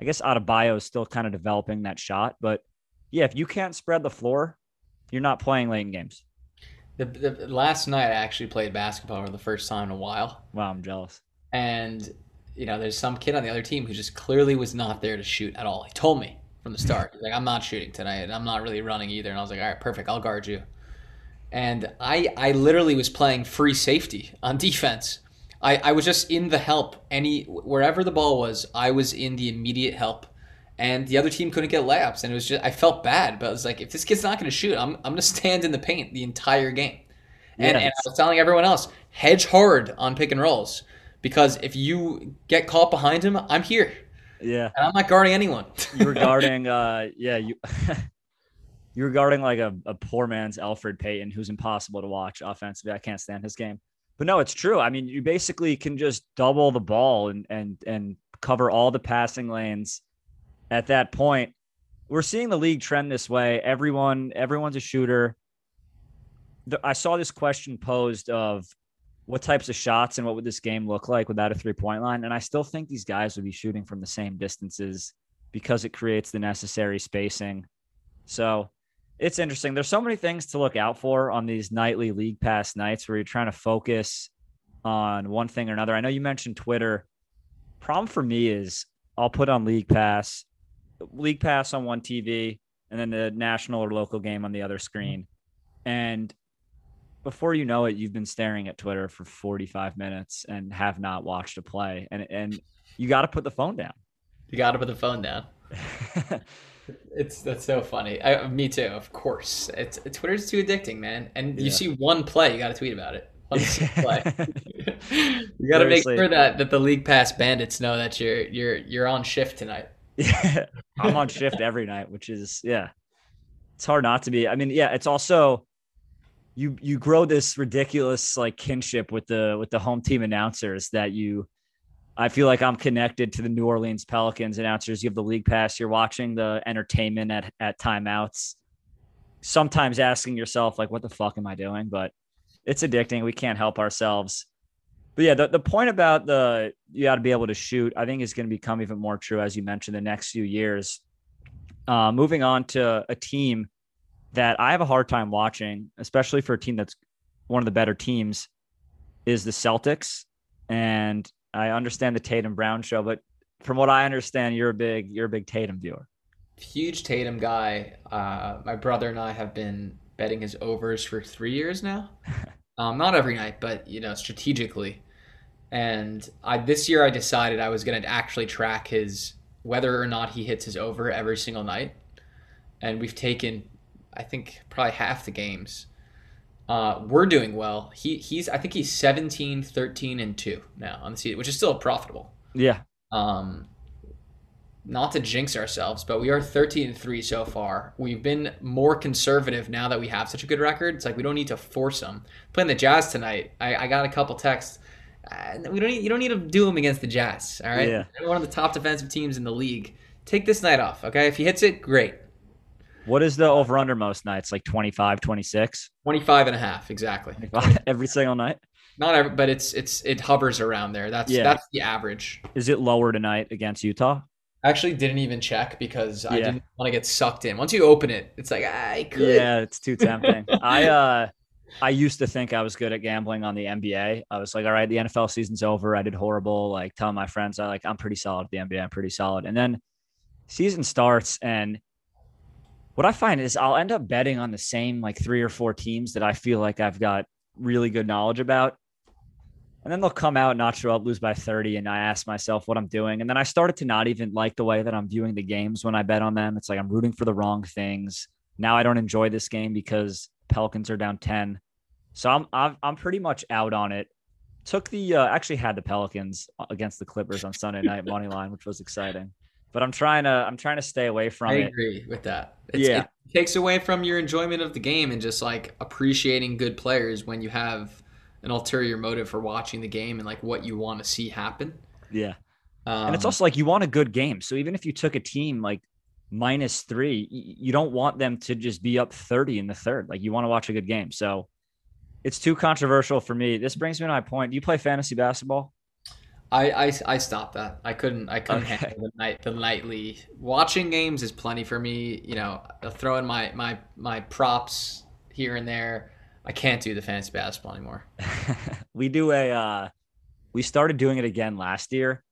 I guess Adebayo is still kind of developing that shot, but yeah, if you can't spread the floor, you're not playing late in games. The, the last night I actually played basketball for the first time in a while. Wow, I'm jealous. And you know, there's some kid on the other team who just clearly was not there to shoot at all. He told me from the start, like, I'm not shooting tonight, and I'm not really running either. And I was like, all right, perfect, I'll guard you. And I I literally was playing free safety on defense I, I was just in the help. Any wherever the ball was i was in the immediate help. And the other team couldn't get layups and it was just i felt bad but i was like if this kid's not going to shoot i'm, I'm going to stand in the paint the entire game. And, yes. and i was telling everyone else hedge hard on pick and rolls because if you get caught behind him i'm here. Yeah. And i'm not guarding anyone. You were guarding uh yeah you you were guarding like a, a poor man's Elfrid Payton who's impossible to watch offensively. I can't stand his game but no, it's true. I mean, you basically can just double the ball and and and cover all the passing lanes at that point. We're seeing the league trend this way. Everyone, everyone's a shooter. I saw this question posed of what types of shots and what would this game look like without a three point line. And I still think these guys would be shooting from the same distances because it creates the necessary spacing. So it's interesting. There's so many things to look out for on these nightly league pass nights where you're trying to focus on one thing or another. I know you mentioned Twitter. Problem for me is I'll put on league pass, league pass on one TV, and then the national or local game on the other mm-hmm. screen. And before you know it, you've been staring at Twitter for 45 minutes and have not watched a play. And and you got to put the phone down. You got to put the phone down. It's that's so funny. I, me too, of course. It's Twitter's too addicting, man. And yeah. you see one play, you got to tweet about it. One play. you got to make sure that that the league pass bandits know that you're you're you're on shift tonight. Yeah, I'm on shift every night, which is yeah. It's hard not to be. I mean, yeah, it's also you you grow this ridiculous like kinship with the with the home team announcers that you I feel like I'm connected to the New Orleans Pelicans announcers. You have the league pass. You're watching the entertainment at, at timeouts. Sometimes asking yourself, like, what the fuck am I doing? But it's addicting. We can't help ourselves. But yeah, the, the point about the you got to be able to shoot, I think is going to become even more true as you mentioned the next few years. Uh, moving on to a team that I have a hard time watching, especially for a team that's one of the better teams, is the Celtics. And I understand the Tatum Brown show, but from what I understand, you're a big you're a big Tatum viewer. Huge Tatum guy. Uh, my brother and I have been betting his overs for three years now. Um, not every night, but you know, strategically. And I this year I decided I was going to actually track his whether or not he hits his over every single night. And we've taken, I think, probably half the games. Uh, we're doing well. He he's I think he's 17, 13, and two now on the season, which is still profitable. Yeah. Um, not to jinx ourselves, but we are 13 and 3 so far. We've been more conservative now that we have such a good record. It's like we don't need to force them. Playing the Jazz tonight, I, I got a couple texts. Uh, we don't need, you don't need to do them against the Jazz, all right? Yeah. One of the top defensive teams in the league. Take this night off, okay? If he hits it, great. What is the over under most nights? Like 25, 26? 25 and a half, exactly. Every single night? Not every, but it's it's it hovers around there. That's yeah. that's the average. Is it lower tonight against Utah? I actually didn't even check because I didn't want to get sucked in. Once you open it, it's like I could. Yeah, it's too tempting. I uh I used to think I was good at gambling on the NBA. I was like, all right, the NFL season's over. I did horrible. Like telling my friends, I like I'm pretty solid at the NBA. I'm pretty solid. And then season starts and what I find is I'll end up betting on the same like three or four teams that I feel like I've got really good knowledge about. And then they'll come out, not show up, lose by 30. And I ask myself what I'm doing. And then I started to not even like the way that I'm viewing the games when I bet on them. It's like I'm rooting for the wrong things. Now I don't enjoy this game because Pelicans are down 10. So I'm I'm, pretty much out on it. Took the uh, actually had the Pelicans against the Clippers on Sunday night money line, which was exciting. But I'm trying to I'm trying to stay away from I it. I agree with that. It's, yeah, it takes away from your enjoyment of the game and just like appreciating good players when you have an ulterior motive for watching the game and like what you want to see happen. Yeah. Um, and it's also like you want a good game. So even if you took a team like minus three, you don't want them to just be up 30 in the third. Like you want to watch a good game. So it's too controversial for me. This brings me to my point. Do you play fantasy basketball? I, I, I stopped that. I couldn't I couldn't okay. handle the night the nightly watching games is plenty for me. You know, I'll throw in my my my props here and there. I can't do the fantasy basketball anymore. we do a uh, we started doing it again last year.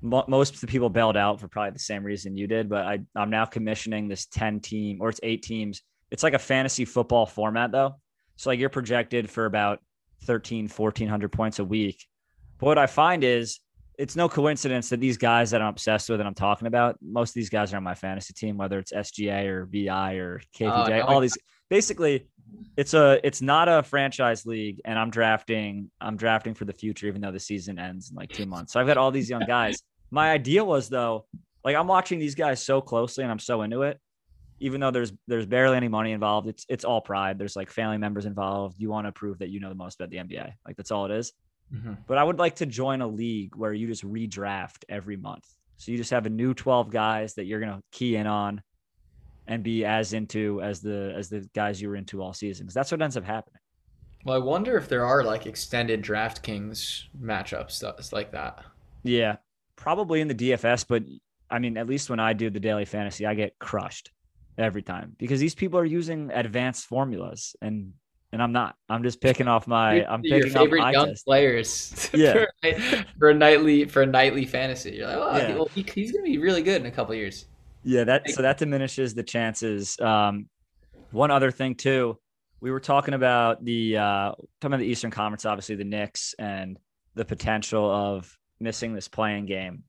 most of the people bailed out for probably the same reason you did, but I I'm now commissioning this 10 team or it's eight teams. It's like a fantasy football format though. So like you're projected for about 13 1400 points a week. But what I find is it's no coincidence that these guys that I'm obsessed with and I'm talking about, most of these guys are on my fantasy team, whether it's SGA or VI or KPJ, oh, all these basically it's a it's not a franchise league and i'm drafting i'm drafting for the future even though the season ends in like two months. So i've got all these young guys. My idea was though like i'm watching these guys so closely and i'm so into it even though there's there's barely any money involved. It's it's all pride. There's like family members involved. You want to prove that you know the most about the nba like that's all it is. Mm-hmm. but i would like to join a league where you just redraft every month so you just have a new 12 guys that you're going to key in on and be as into as the as the guys you were into all season because that's what ends up happening. Well, I wonder if there are like extended DraftKings matchups like that. Yeah, probably in the DFS, but I mean, at least when I do the daily fantasy, I get crushed every time because these people are using advanced formulas and and I'm not. I'm just picking off my. I'm your picking favorite young test. players. Yeah. for, for, a nightly for a nightly fantasy, you're like, oh, yeah. well, he, he's gonna be really good in a couple years. Yeah, that so that diminishes the chances. Um, one other thing too, we were talking about the uh, talking about the Eastern Conference, obviously the Knicks and the potential of missing this play-in game.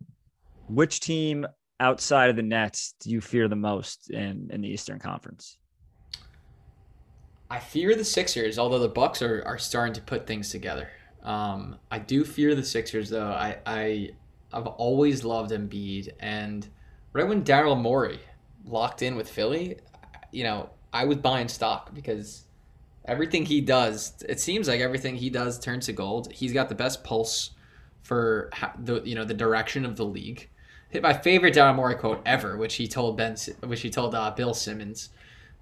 Which team outside of the Nets do you fear the most in in the Eastern Conference? I fear the Sixers, although the Bucks are, are starting to put things together. Um, I do fear the Sixers, though. I, I I've always loved Embiid, and right when Daryl Morey locked in with Philly, you know, I was buying stock because everything he does, it seems like everything he does turns to gold. He's got the best pulse for the you know the direction of the league. Hit My favorite Daryl Morey quote ever, which he told Ben, which he told uh, Bill Simmons,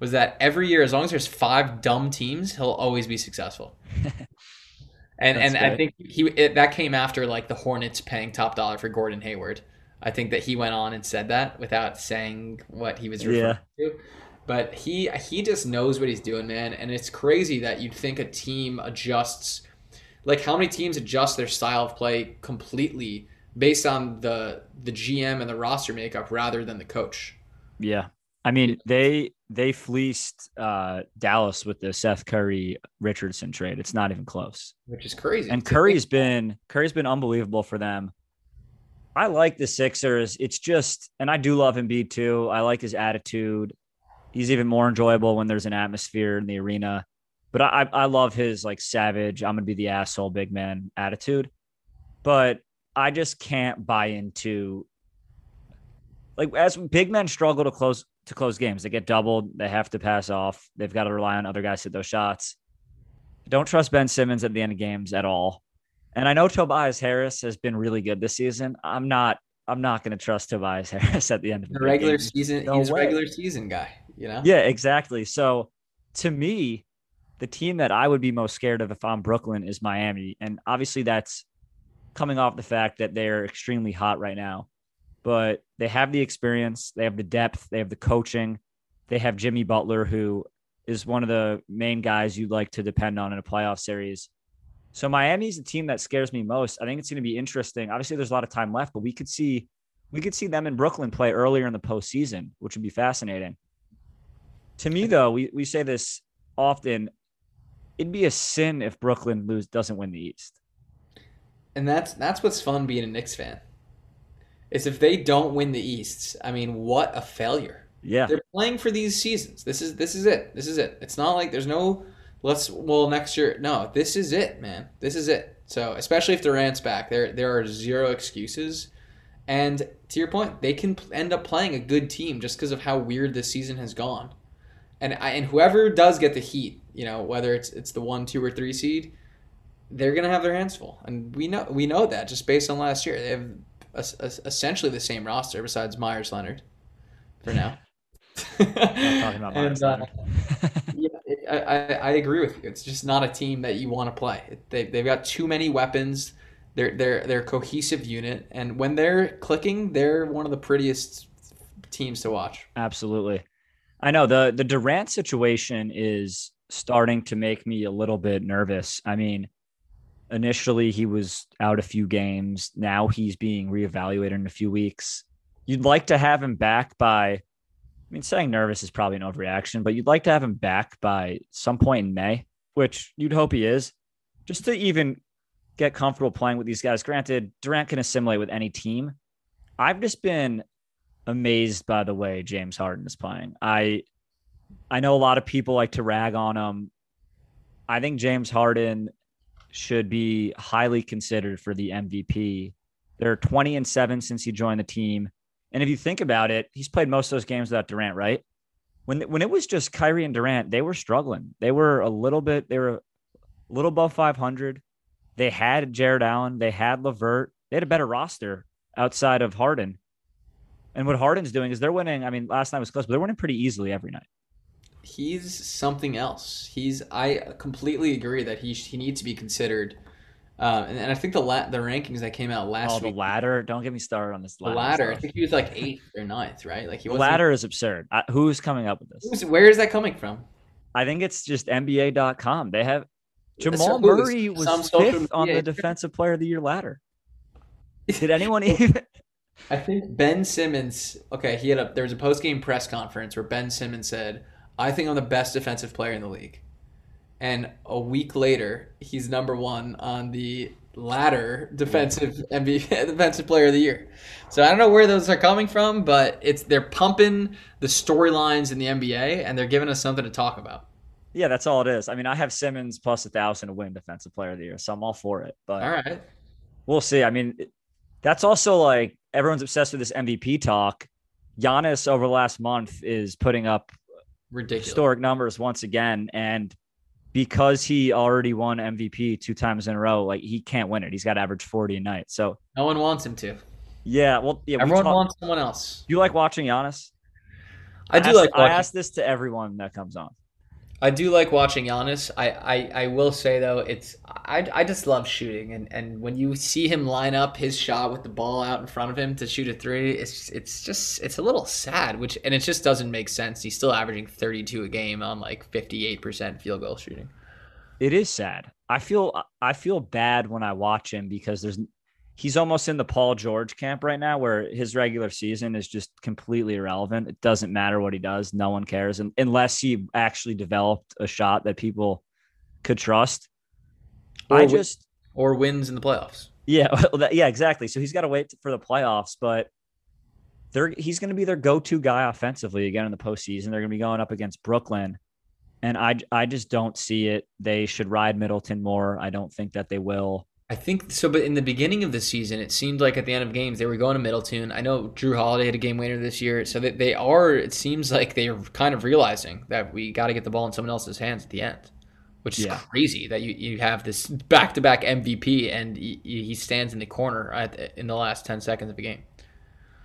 was that every year, as long as there's five dumb teams, he'll always be successful. and and. I think he it, that came after like the Hornets paying top dollar for Gordon Hayward. I think that he went on and said that without saying what he was referring yeah. to. But he he just knows what he's doing, man. And it's crazy that you'd think a team adjusts like how many teams adjust their style of play completely based on the the GM and the roster makeup rather than the coach. Yeah. I mean, they they fleeced uh, Dallas with the Seth Curry Richardson trade. It's not even close. Which is crazy. And Curry's been Curry's been unbelievable for them. I like the Sixers. It's just, and I do love Embiid too. I like his attitude. He's even more enjoyable when there's an atmosphere in the arena. But I, I love his like savage, I'm gonna be the asshole big man attitude. But I just can't buy into like as big men struggle to close to close games. They get doubled. They have to pass off. They've got to rely on other guys to hit those shots. Don't trust Ben Simmons at the end of games at all. And I know Tobias Harris has been really good this season. I'm not. I'm not going to trust Tobias Harris at the end of the, regular season. No he's a regular season guy. You know. Yeah, exactly. So to me, the team that I would be most scared of if I'm Brooklyn is Miami, and obviously that's coming off the fact that they're extremely hot right now. But they have the experience, they have the depth, they have the coaching, they have Jimmy Butler, who is one of the main guys you'd like to depend on in a playoff series. So Miami's the team that scares me most. I think it's going to be interesting. Obviously, there's a lot of time left, but we could see we could see them in Brooklyn play earlier in the postseason, which would be fascinating. To me, though, we, we say this often. It'd be a sin if Brooklyn lose doesn't win the East. And that's that's what's fun being a Knicks fan. Is if they don't win the East, I mean, what a failure. Yeah. They're playing for these seasons. This is this is it. This is it. It's not like there's no let's well next year. No, this is it, man. This is it. So especially if Durant's back, there there are zero excuses. And to your point, they can end up playing a good team just because of how weird this season has gone. And I, and whoever does get the heat, you know, whether it's it's the one, two, or three seed, they're gonna have their hands full, and we know we know that just based on last year. They have a, a, essentially the same roster besides Meyers Leonard for now. talking about Meyers and, uh, yeah, I, I, I agree with you. It's just not a team that you want to play. They they've got too many weapons. They're they're they're a cohesive unit, and when they're clicking, they're one of the prettiest teams to watch. Absolutely, I know the the Durant situation is starting to make me a little bit nervous. I mean, initially he was out a few games. Now he's being reevaluated in a few weeks. You'd like to have him back by I mean, saying nervous is probably an overreaction, but you'd like to have him back by some point in May, which you'd hope he is, just to even get comfortable playing with these guys. Granted, Durant can assimilate with any team. I've just been amazed by the way James Harden is playing. I I know a lot of people like to rag on him. I think James Harden should be highly considered for the MVP. They're 20 and 7 since he joined the team. And if you think about it, he's played most of those games without Durant, right? When when it was just Kyrie and Durant, they were struggling. They were a little bit, they were a little above 500. They had Jarrett Allen, they had LeVert, they had a better roster outside of Harden. And what Harden's doing is they're winning. I mean, last night was close, but they're winning pretty easily every night. He's something else. He's I completely agree that he he needs to be considered uh, and, and, I think the la- the rankings that came out last oh, the week. ladder. Don't get me started on this ladder. The ladder. I think he was like eighth or ninth, right? Like he was the ladder is absurd. I, who's coming up with this? where is that coming from? I think it's just NBA.com. They have Jamal Murray was fifth on the Defensive Player of the Year ladder. Did anyone even? I think Ben Simmons. Okay, he had a there was a post game press conference where Ben Simmons said, "I think I'm the best defensive player in the league." and a week later he's number one on the ladder defensive NBA defensive player of the year. So I don't know where those are coming from, but it's they're pumping the storylines in the NBA and they're giving us something to talk about. Yeah, that's all it is. I mean, I have Simmons plus a thousand to win defensive player of the year, so I'm all for it. But all right, we'll see. I mean, that's also like everyone's obsessed with this MVP talk. Giannis over the last month is putting up ridiculous historic numbers once again, and because he already won MVP two times in a row, like he can't win it. He's got to average 40 a night. So no one wants him to. Yeah, well, yeah. Everyone we talk, wants someone else. You like watching Giannis? I, I do ask, like. Watching. I ask this to everyone that comes on. I do like watching Giannis. I, I, I will say though, it's I, I just love shooting, and, and when you see him line up his shot with the ball out in front of him to shoot a three, it's it's just it's a little sad. Which and it just doesn't make sense. He's still averaging thirty two a game on like fifty eight percent field goal shooting. It is sad. I feel I feel bad when I watch him because there's he's almost in the Paul George camp right now where his regular season is just completely irrelevant. It doesn't matter what he does. No one cares and, unless he actually developed a shot that people could trust. Or I just or wins in the playoffs. Yeah, well, that, yeah, exactly. So he's got to wait for the playoffs, but they're he's going to be their go-to guy offensively again in the postseason. They're going to be going up against Brooklyn, and I I just don't see it. They should ride Middleton more. I don't think that they will. I think so, but in the beginning of the season, it seemed like at the end of games they were going to Middleton. I know Jrue Holiday had a game winner this year, so that they are. It seems like they are kind of realizing that we got to get the ball in someone else's hands at the end, which is yeah. crazy that you, you have this back to back MVP and he, he, stands in the corner at, in the last ten seconds of the game.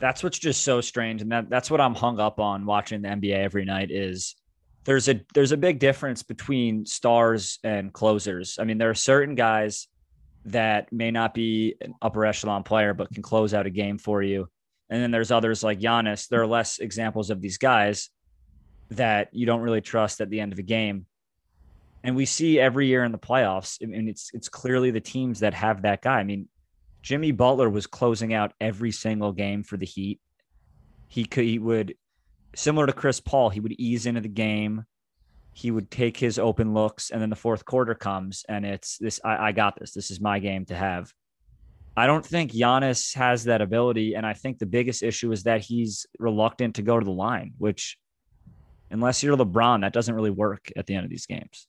That's what's just so strange, and that that's what I'm hung up on watching the NBA every night is there's a there's a big difference between stars and closers. I mean, there are certain guys that may not be an upper echelon player, but can close out a game for you. And then there's others like Giannis. There are less examples of these guys that you don't really trust at the end of a game. And we see every year in the playoffs, I mean, it's it's clearly the teams that have that guy. I mean, Jimmy Butler was closing out every single game for the Heat. He could he would similar to Chris Paul, he would ease into the game he would take his open looks and then the fourth quarter comes and it's this I, I, got this. This is my game to have. I don't think Giannis has that ability and i think the biggest issue is that he's reluctant to go to the line which unless you're lebron that doesn't really work at the end of these games.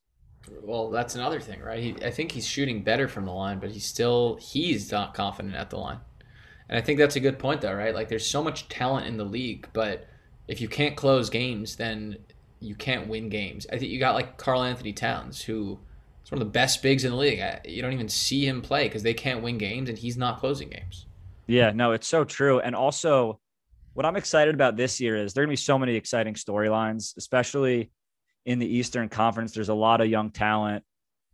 Well that's another thing right? He, i think he's shooting better from the line but he's still he's not confident at the line. And i think that's a good point though right? Like there's so much talent in the league but if you can't close games then you can't win games. I think you got like Karl-Anthony Towns, who is one of the best bigs in the league. You don't even see him play because they can't win games, and he's not closing games. Yeah, no, it's so true. And also, what I'm excited about this year is there are gonna be so many exciting storylines, especially in the Eastern Conference. There's a lot of young talent.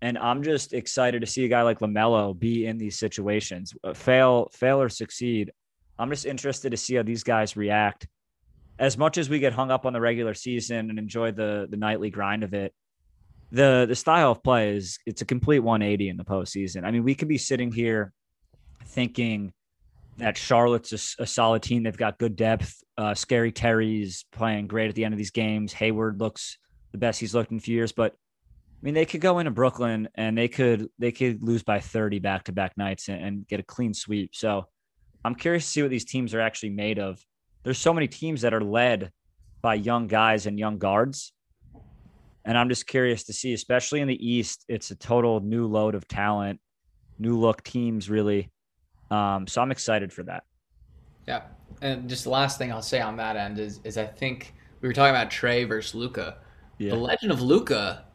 And I'm just excited to see a guy like LaMelo be in these situations, uh, fail, fail or succeed. I'm just interested to see how these guys react as much as we get hung up on the regular season and enjoy the the nightly grind of it, the the style of play is it's a complete 180 in the postseason. I mean, we could be sitting here thinking that Charlotte's a, a solid team. They've got good depth. Uh, Scary Terry's playing great at the end of these games. Hayward looks the best he's looked in a few years, but I mean, they could go into Brooklyn and they could they could lose by 30 back to back nights and, and get a clean sweep. So I'm curious to see what these teams are actually made of there's so many teams that are led by young guys and young guards. And I'm just curious to see, especially in the East, it's a total new load of talent, new look teams, really. Um, so I'm excited for that. Yeah. And just the last thing I'll say on that end is, is I think we were talking about Trae versus Luka. Yeah. The legend of Luka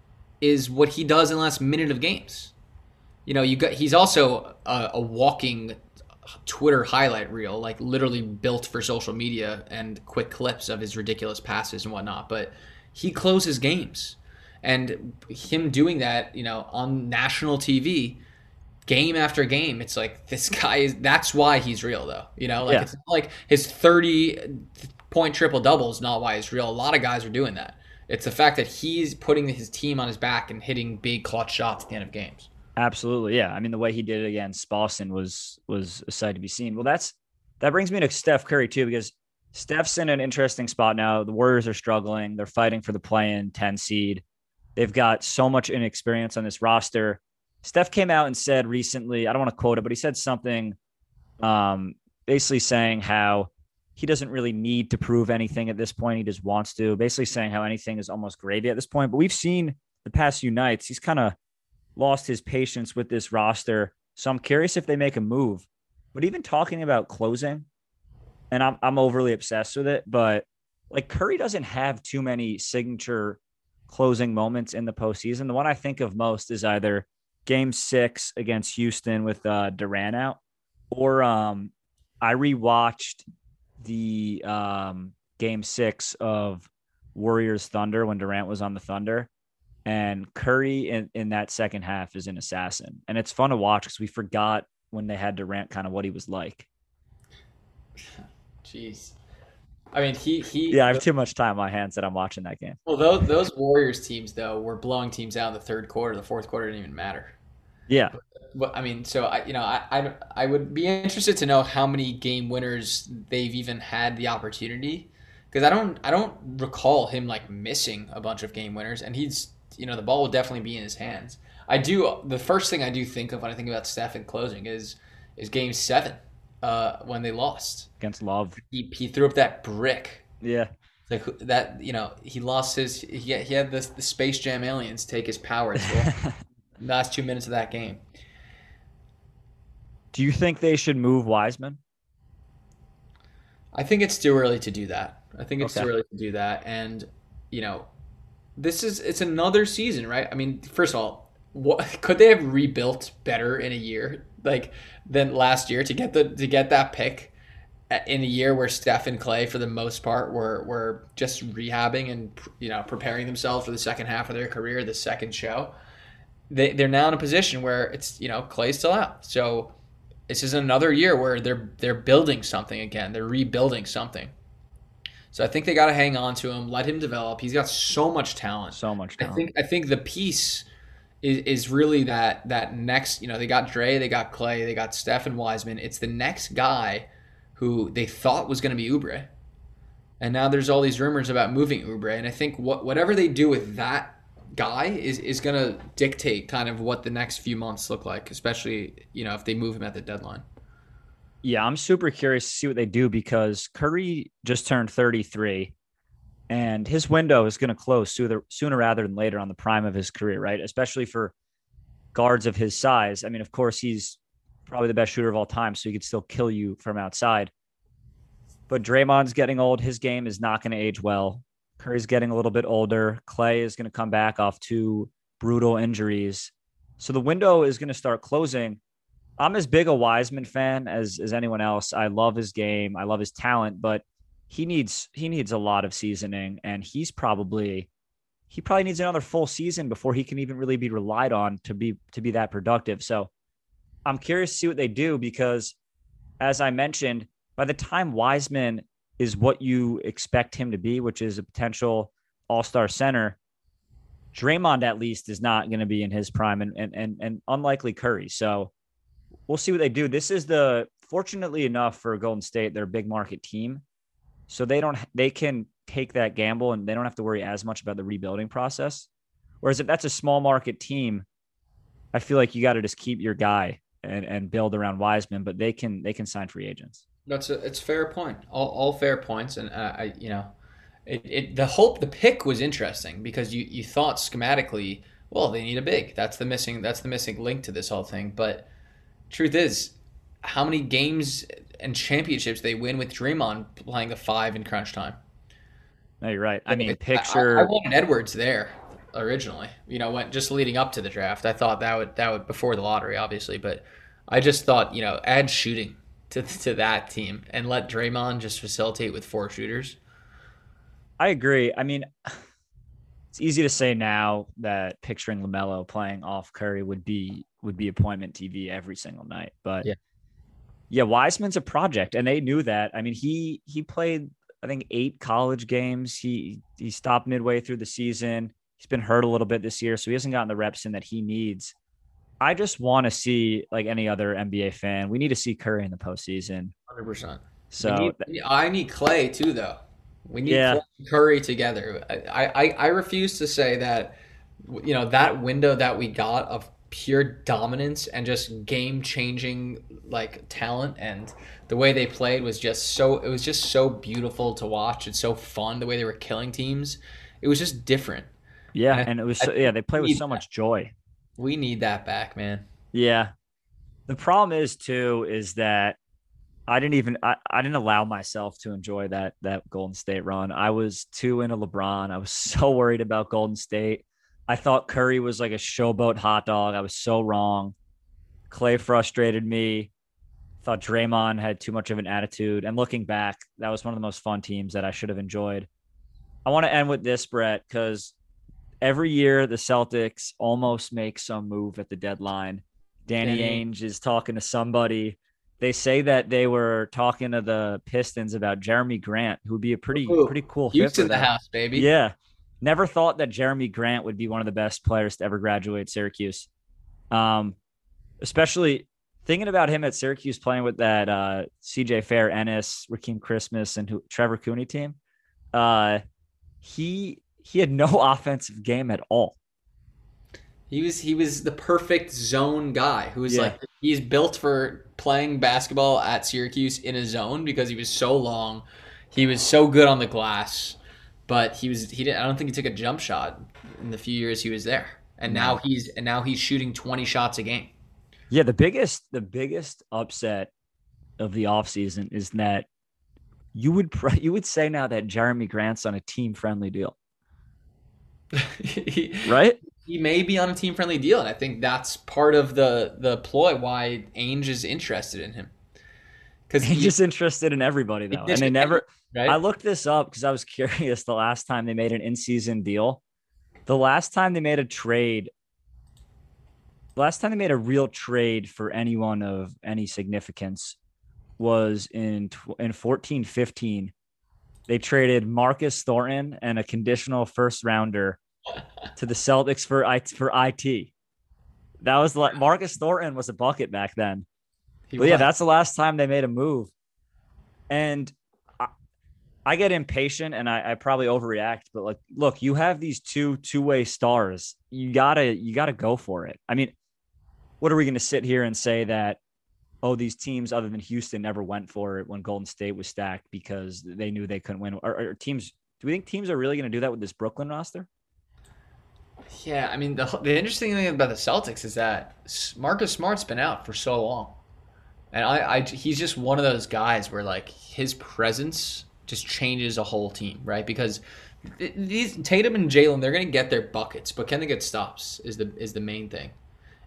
is what he does in the last minute of games. You know, you got he's also a, a walking Twitter highlight reel, like literally built for social media and quick clips of his ridiculous passes and whatnot. But he closes games, and him doing that, you know, on national TV, game after game, it's like this guy is. That's why he's real, though. You know, like yeah. it's like his thirty point triple double is not why he's real. A lot of guys are doing that. It's the fact that he's putting his team on his back and hitting big clutch shots at the end of games. Absolutely, yeah. I mean, the way he did it against Boston was was a sight to be seen. Well, that's that brings me to Steph Curry too, because Steph's in an interesting spot now. The Warriors are struggling; they're fighting for the play-in ten seed. They've got so much inexperience on this roster. Steph came out and said recently, I don't want to quote it, but he said something, um, basically saying how he doesn't really need to prove anything at this point. He just wants to. Basically saying how anything is almost gravy at this point. But we've seen the past few nights he's kind of lost his patience with this roster. So I'm curious if they make a move. But even talking about closing, and I'm I'm overly obsessed with it, but like Curry doesn't have too many signature closing moments in the postseason. The one I think of most is either game six against Houston with uh, Durant out, or um, I rewatched the um, game six of Warriors Thunder when Durant was on the Thunder. And Curry in, in that second half is an assassin. And it's fun to watch because we forgot when they had Durant kind of what he was like. Jeez. I mean, he he. Yeah, I have too much time on my hands that I'm watching that game. Well, those those Warriors teams though were blowing teams out in the third quarter. The fourth quarter didn't even matter. Yeah. But, I mean, so I you know I, I I would be interested to know how many game winners they've even had the opportunity because I don't I don't recall him like missing a bunch of game winners, and he's you know the ball will definitely be in his hands. I do. The first thing I do think of when I think about Steph in closing is is Game Seven uh, when they lost against Love. He, he threw up that brick. Yeah. Like that, you know, he lost his. He, he had the, the Space Jam aliens take his power. last two minutes of that game. Do you think they should move Wiseman? I think it's too early to do that. I think it's okay. too early to do that. And, you know, this is it's another season, right? I mean, first of all, what could they have rebuilt better in a year like than last year to get the to get that pick uh, in a year where Steph and Clay for the most part were were just rehabbing and you know preparing themselves for the second half of their career, the second show. They they're now in a position where it's you know Clay's still out, so this is another year where they're they're building something again. They're rebuilding something. So I think they got to hang on to him, let him develop. He's got so much talent. So much talent. I think I think the piece is, is really that that next. You know, they got Dre, they got Clay, they got Steph and Wiseman. It's the next guy who they thought was going to be Oubre, and now there's all these rumors about moving Oubre. And I think what whatever they do with that guy is is going to dictate kind of what the next few months look like, especially you know if they move him at the deadline. Yeah, I'm super curious to see what they do because Curry just turned 33 and his window is going to close sooner, sooner rather than later on the prime of his career, right? Especially for guards of his size. I mean, of course, he's probably the best shooter of all time, so he could still kill you from outside. But Draymond's getting old. His game is not going to age well. Curry's getting a little bit older. Clay is going to come back off two brutal injuries. So the window is going to start closing. I'm as big a Wiseman fan as as anyone else. I love his game. I love his talent, but he needs he needs a lot of seasoning and he's probably he probably needs another full season before he can even really be relied on to be to be that productive. So I'm curious to see what they do because as I mentioned, by the time Wiseman is what you expect him to be, which is a potential all-star center, Draymond at least is not going to be in his prime and and and, and unlikely Curry. So we'll see what they do. This is the fortunately enough for Golden State, they're a big market team. So they don't they can take that gamble and they don't have to worry as much about the rebuilding process. Whereas if that's a small market team, I feel like you got to just keep your guy and, and build around Wiseman, but they can they can sign free agents. That's a it's fair point. All, all fair points, and uh, I you know, it, it the hope the pick was interesting because you you thought schematically, well they need a big. That's the missing that's the missing link to this whole thing, but truth is, how many games and championships they win with Draymond playing a five in crunch time? No, you're right. I mean, picture. I, I wanted Edwards there originally. You know, went just leading up to the draft. I thought that would that would before the lottery, obviously, but I just thought you know add shooting to to that team and let Draymond just facilitate with four shooters. I agree. I mean, it's easy to say now that picturing Lamelo playing off Curry would be would be appointment TV every single night. But yeah, yeah, Wiseman's a project, and they knew that. I mean, he he played I think eight college games. He he stopped midway through the season. He's been hurt a little bit this year, so he hasn't gotten the reps in that he needs. I just want to see like any other NBA fan. We need to see Curry in the postseason. Hundred percent. So need, I need Clay too, though. We need yeah. Curry together. I, I I refuse to say that you know that window that we got of pure dominance and just game changing like talent. And the way they played was just so it was just so beautiful to watch it's so fun the way they were killing teams. It was just different. Yeah and, and it was so, yeah they play with so much joy. We need that back man. Yeah. The problem is too is that I didn't even I, I didn't allow myself to enjoy that that Golden State run. I was too into LeBron. I was so worried about Golden State. I thought Curry was like a showboat hot dog. I was so wrong. Clay frustrated me. Thought Draymond had too much of an attitude. And looking back, that was one of the most fun teams that I should have enjoyed. I want to end with this, Brett, because every year the Celtics almost make some move at the deadline. Danny, Ainge is talking to somebody. They say that they were talking to the Pistons about Jerami Grant, who would be a pretty Ooh, pretty cool Houston the house, baby. Yeah. Never thought that Jerami Grant would be one of the best players to ever graduate Syracuse. Um, especially thinking about him at Syracuse playing with that uh, CJ Fair, Ennis, Rakeem Christmas, and who, Trevor Cooney team. Uh, he he had no offensive game at all. He was he was the perfect zone guy who was yeah. like he's built for playing basketball at Syracuse in a zone because he was so long. He was so good on the glass but he was he didn't. I don't think he took a jump shot in the few years he was there. And now he's and now he's shooting 20 shots a game. Yeah, the biggest the biggest upset of the offseason is that you would you would say now that Jerami Grant's on a team friendly deal. he, right? He may be on a team friendly deal, and I think that's part of the the ploy why Ainge is interested in him. Because he's just interested in everybody though, and they never. Right? I looked this up because I was curious. The last time they made an in season deal, the last time they made a trade, the last time they made a real trade for anyone of any significance was in in fourteen fifteen. They traded Marcus Thornton and a conditional first rounder to the Celtics for for it. That was like Marcus Thornton was a bucket back then. Yeah, that's the last time they made a move. And I get impatient and I, I, probably overreact, but like, look, you have these two two way stars. You gotta you gotta go for it. I mean, what are we gonna sit here and say that? Oh, these teams other than Houston never went for it when Golden State was stacked because they knew they couldn't win. Or, teams? Do we think teams are really to do that with this Brooklyn roster? Yeah, I mean the the interesting thing about the Celtics is that Marcus Smart's been out for so long. And I, I, he's just one of those guys where like his presence just changes a whole team, right? Because these Tatum and Jalen, they're gonna get their buckets, but can they get stops? Is the is the main thing.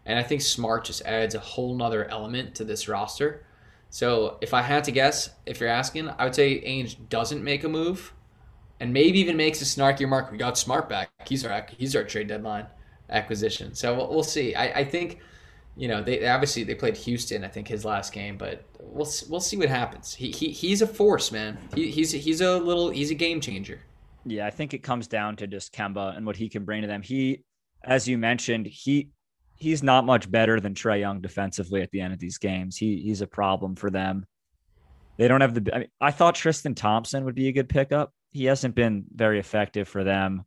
And I think Smart just adds a whole nother element to this roster. So if I had to guess, if you're asking, I would say Ainge doesn't make a move, and maybe even makes a snarky remark. We got Smart back. He's our he's our trade deadline acquisition. So we'll, we'll see. I, I think you know, they obviously they played Houston, I think his last game, but we'll we'll see what happens. He, he he's a force, man. He, he's he's a little he's a game changer. Yeah, I think it comes down to just Kemba and what he can bring to them. He, as you mentioned, he he's not much better than Trae Young defensively at the end of these games. He he's a problem for them. They don't have the. I, mean, I thought Tristan Thompson would be a good pickup. He hasn't been very effective for them.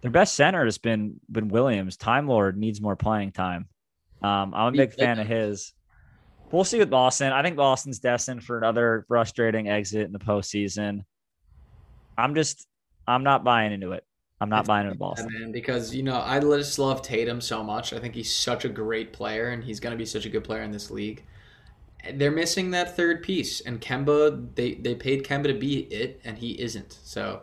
Their best center has been been Williams. Time Lord needs more playing time. Um, I'm a big fan of his. We'll see with Boston. I think Boston's destined for another frustrating exit in the postseason. I'm just, I'm not buying into it. I'm not it's buying into Boston, man, because you know I just love Tatum so much. I think he's such a great player, and he's going to be such a good player in this league. They're missing that third piece, and Kemba. They they paid Kemba to be it, and he isn't. So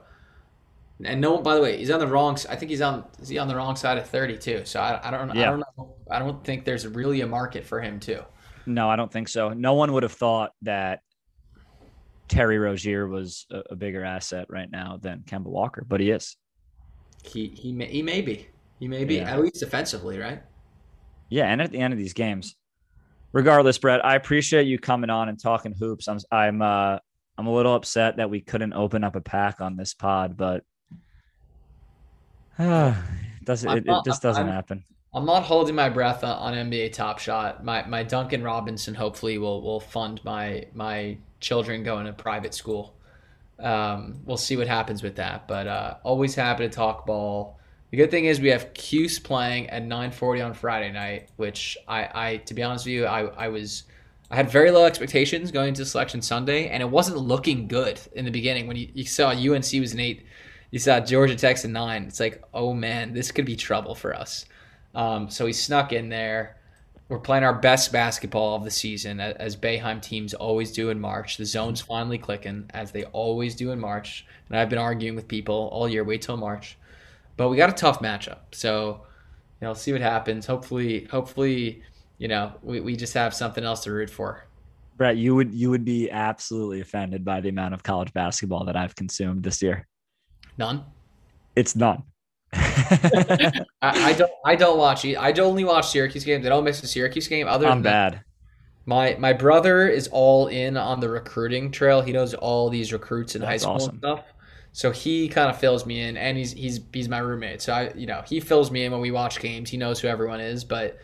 and no, by the way, he's on the wrong. I think he's on. Is he on the wrong side of thirty too? So I, I don't. Yeah. I don't know. I don't think there's really a market for him too. No, I don't think so. No one would have thought that Terry Rozier was a, a bigger asset right now than Kemba Walker, but he is. He he may, he may be. He may be yeah. at least defensively, right? Yeah, and at the end of these games, regardless, Brett, I appreciate you coming on and talking hoops. I'm I'm uh I'm a little upset that we couldn't open up a pack on this pod, but does it, not, it just doesn't I'm, happen. I'm not holding my breath on NBA Top Shot. My my Duncan Robinson hopefully will will fund my my children going to private school. Um, we'll see what happens with that. But uh, always happy to talk ball. The good thing is we have Cuse playing at 9:40 on Friday night, which I, I to be honest with you, I, I was I had very low expectations going into Selection Sunday, and it wasn't looking good in the beginning when you, you saw UNC was an eight you saw Georgia Tech's a nine. It's like, oh man, this could be trouble for us. Um, so he snuck in there. We're playing our best basketball of the season, as Boeheim teams always do in March. The zone's finally clicking, as they always do in March. And I've been arguing with people all year, wait till March. But we got a tough matchup. So, you know, see what happens. Hopefully, hopefully, you know, we, we just have something else to root for. Brett, you would you would be absolutely offended by the amount of college basketball that I've consumed this year. None. It's none. I, I, don't. I don't watch. I only watch Syracuse games. I don't miss a Syracuse game. Other I'm bad. That, my my brother is all in on the recruiting trail. He knows all these recruits in That's high school awesome. and stuff. So he kind of fills me in, and he's he's he's my roommate. So I, you know, he fills me in when we watch games. He knows who everyone is. But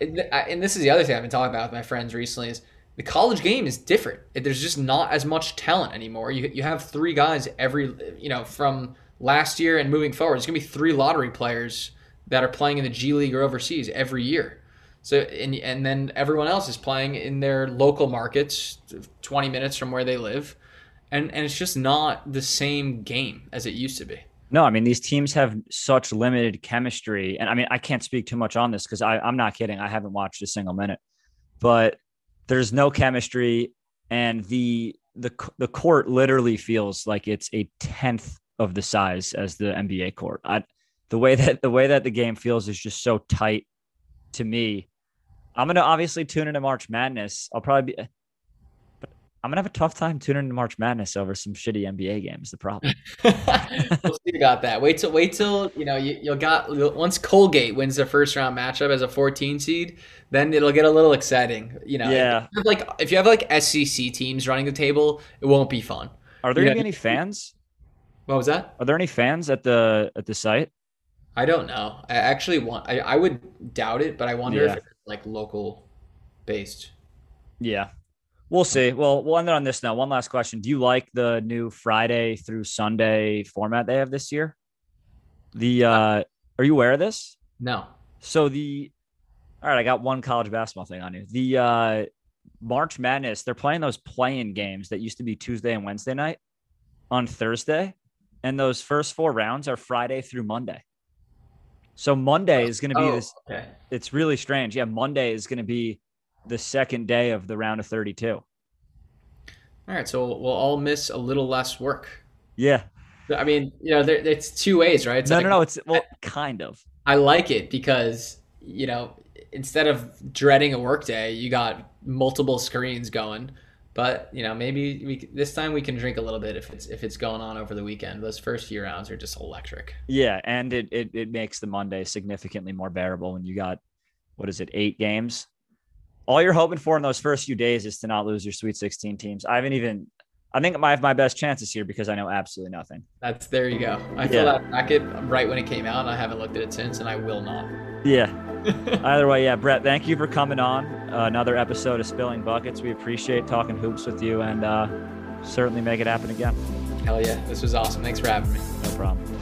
and this is the other thing I've been talking about with my friends recently is the college game is different. There's just not as much talent anymore. You you have three guys every you know from last year and moving forward. It's gonna be three lottery players that are playing in the G League or overseas every year. So and and then everyone else is playing in their local markets, 20 minutes from where they live, and and it's just not the same game as it used to be. No, I mean these teams have such limited chemistry, and I mean I can't speak too much on this because I'm not kidding. I haven't watched a single minute but there's no chemistry, and the the the court literally feels like it's a tenth of the size as the NBA court. I, the way that the way that the game feels is just so tight to me. I'm gonna obviously tune into March Madness. I'll probably be I'm gonna have a tough time tuning into March Madness over some shitty NBA games. The problem. we'll see about that. Wait till wait till you know you, you'll got once Colgate wins the first round matchup as a 14 seed, then it'll get a little exciting. You know, yeah. If like if you have like SEC teams running the table, it won't be fun. Are there any fans? What was that? Are there any fans at the at the site? I don't know. I actually want. I, I would doubt it, but I wonder yeah. if it's like local based. Yeah, We'll see. Well, we'll end it on this now. One last question. Do you like the new Friday through Sunday format they have this year? The uh are you aware of this? No. So the all right, I got one college basketball thing on you. The uh March Madness, they're playing those playing games that used to be Tuesday and Wednesday night on Thursday. And those first four rounds are Friday through Monday. So Monday is going to be oh, this. Okay. It's really strange. Yeah, Monday is going to be the second day of the round of 32. All right, so we'll all miss a little less work. Yeah. I mean, you know, there, it's two ways, right? It's no, like, no, no. It's well, kind of. I like it because you know, instead of dreading a work day, you got multiple screens going. But you know, maybe we this time we can drink a little bit if it's if it's going on over the weekend. Those first few rounds are just electric. Yeah, and it it, it makes the Monday significantly more bearable when you got what is it eight games all you're hoping for in those first few days is to not lose your Sweet 16 teams. I haven't even. I think I have my best chances here because I know absolutely nothing. That's there you go. I filled yeah. out bracket right when it came out, and I haven't looked at it since, and I will not. Yeah. Either way, yeah, Brett. Thank you for coming on uh, another episode of Spilling Buckets. We appreciate talking hoops with you, and uh, certainly make it happen again. Hell yeah, this was awesome. Thanks for having me. No problem.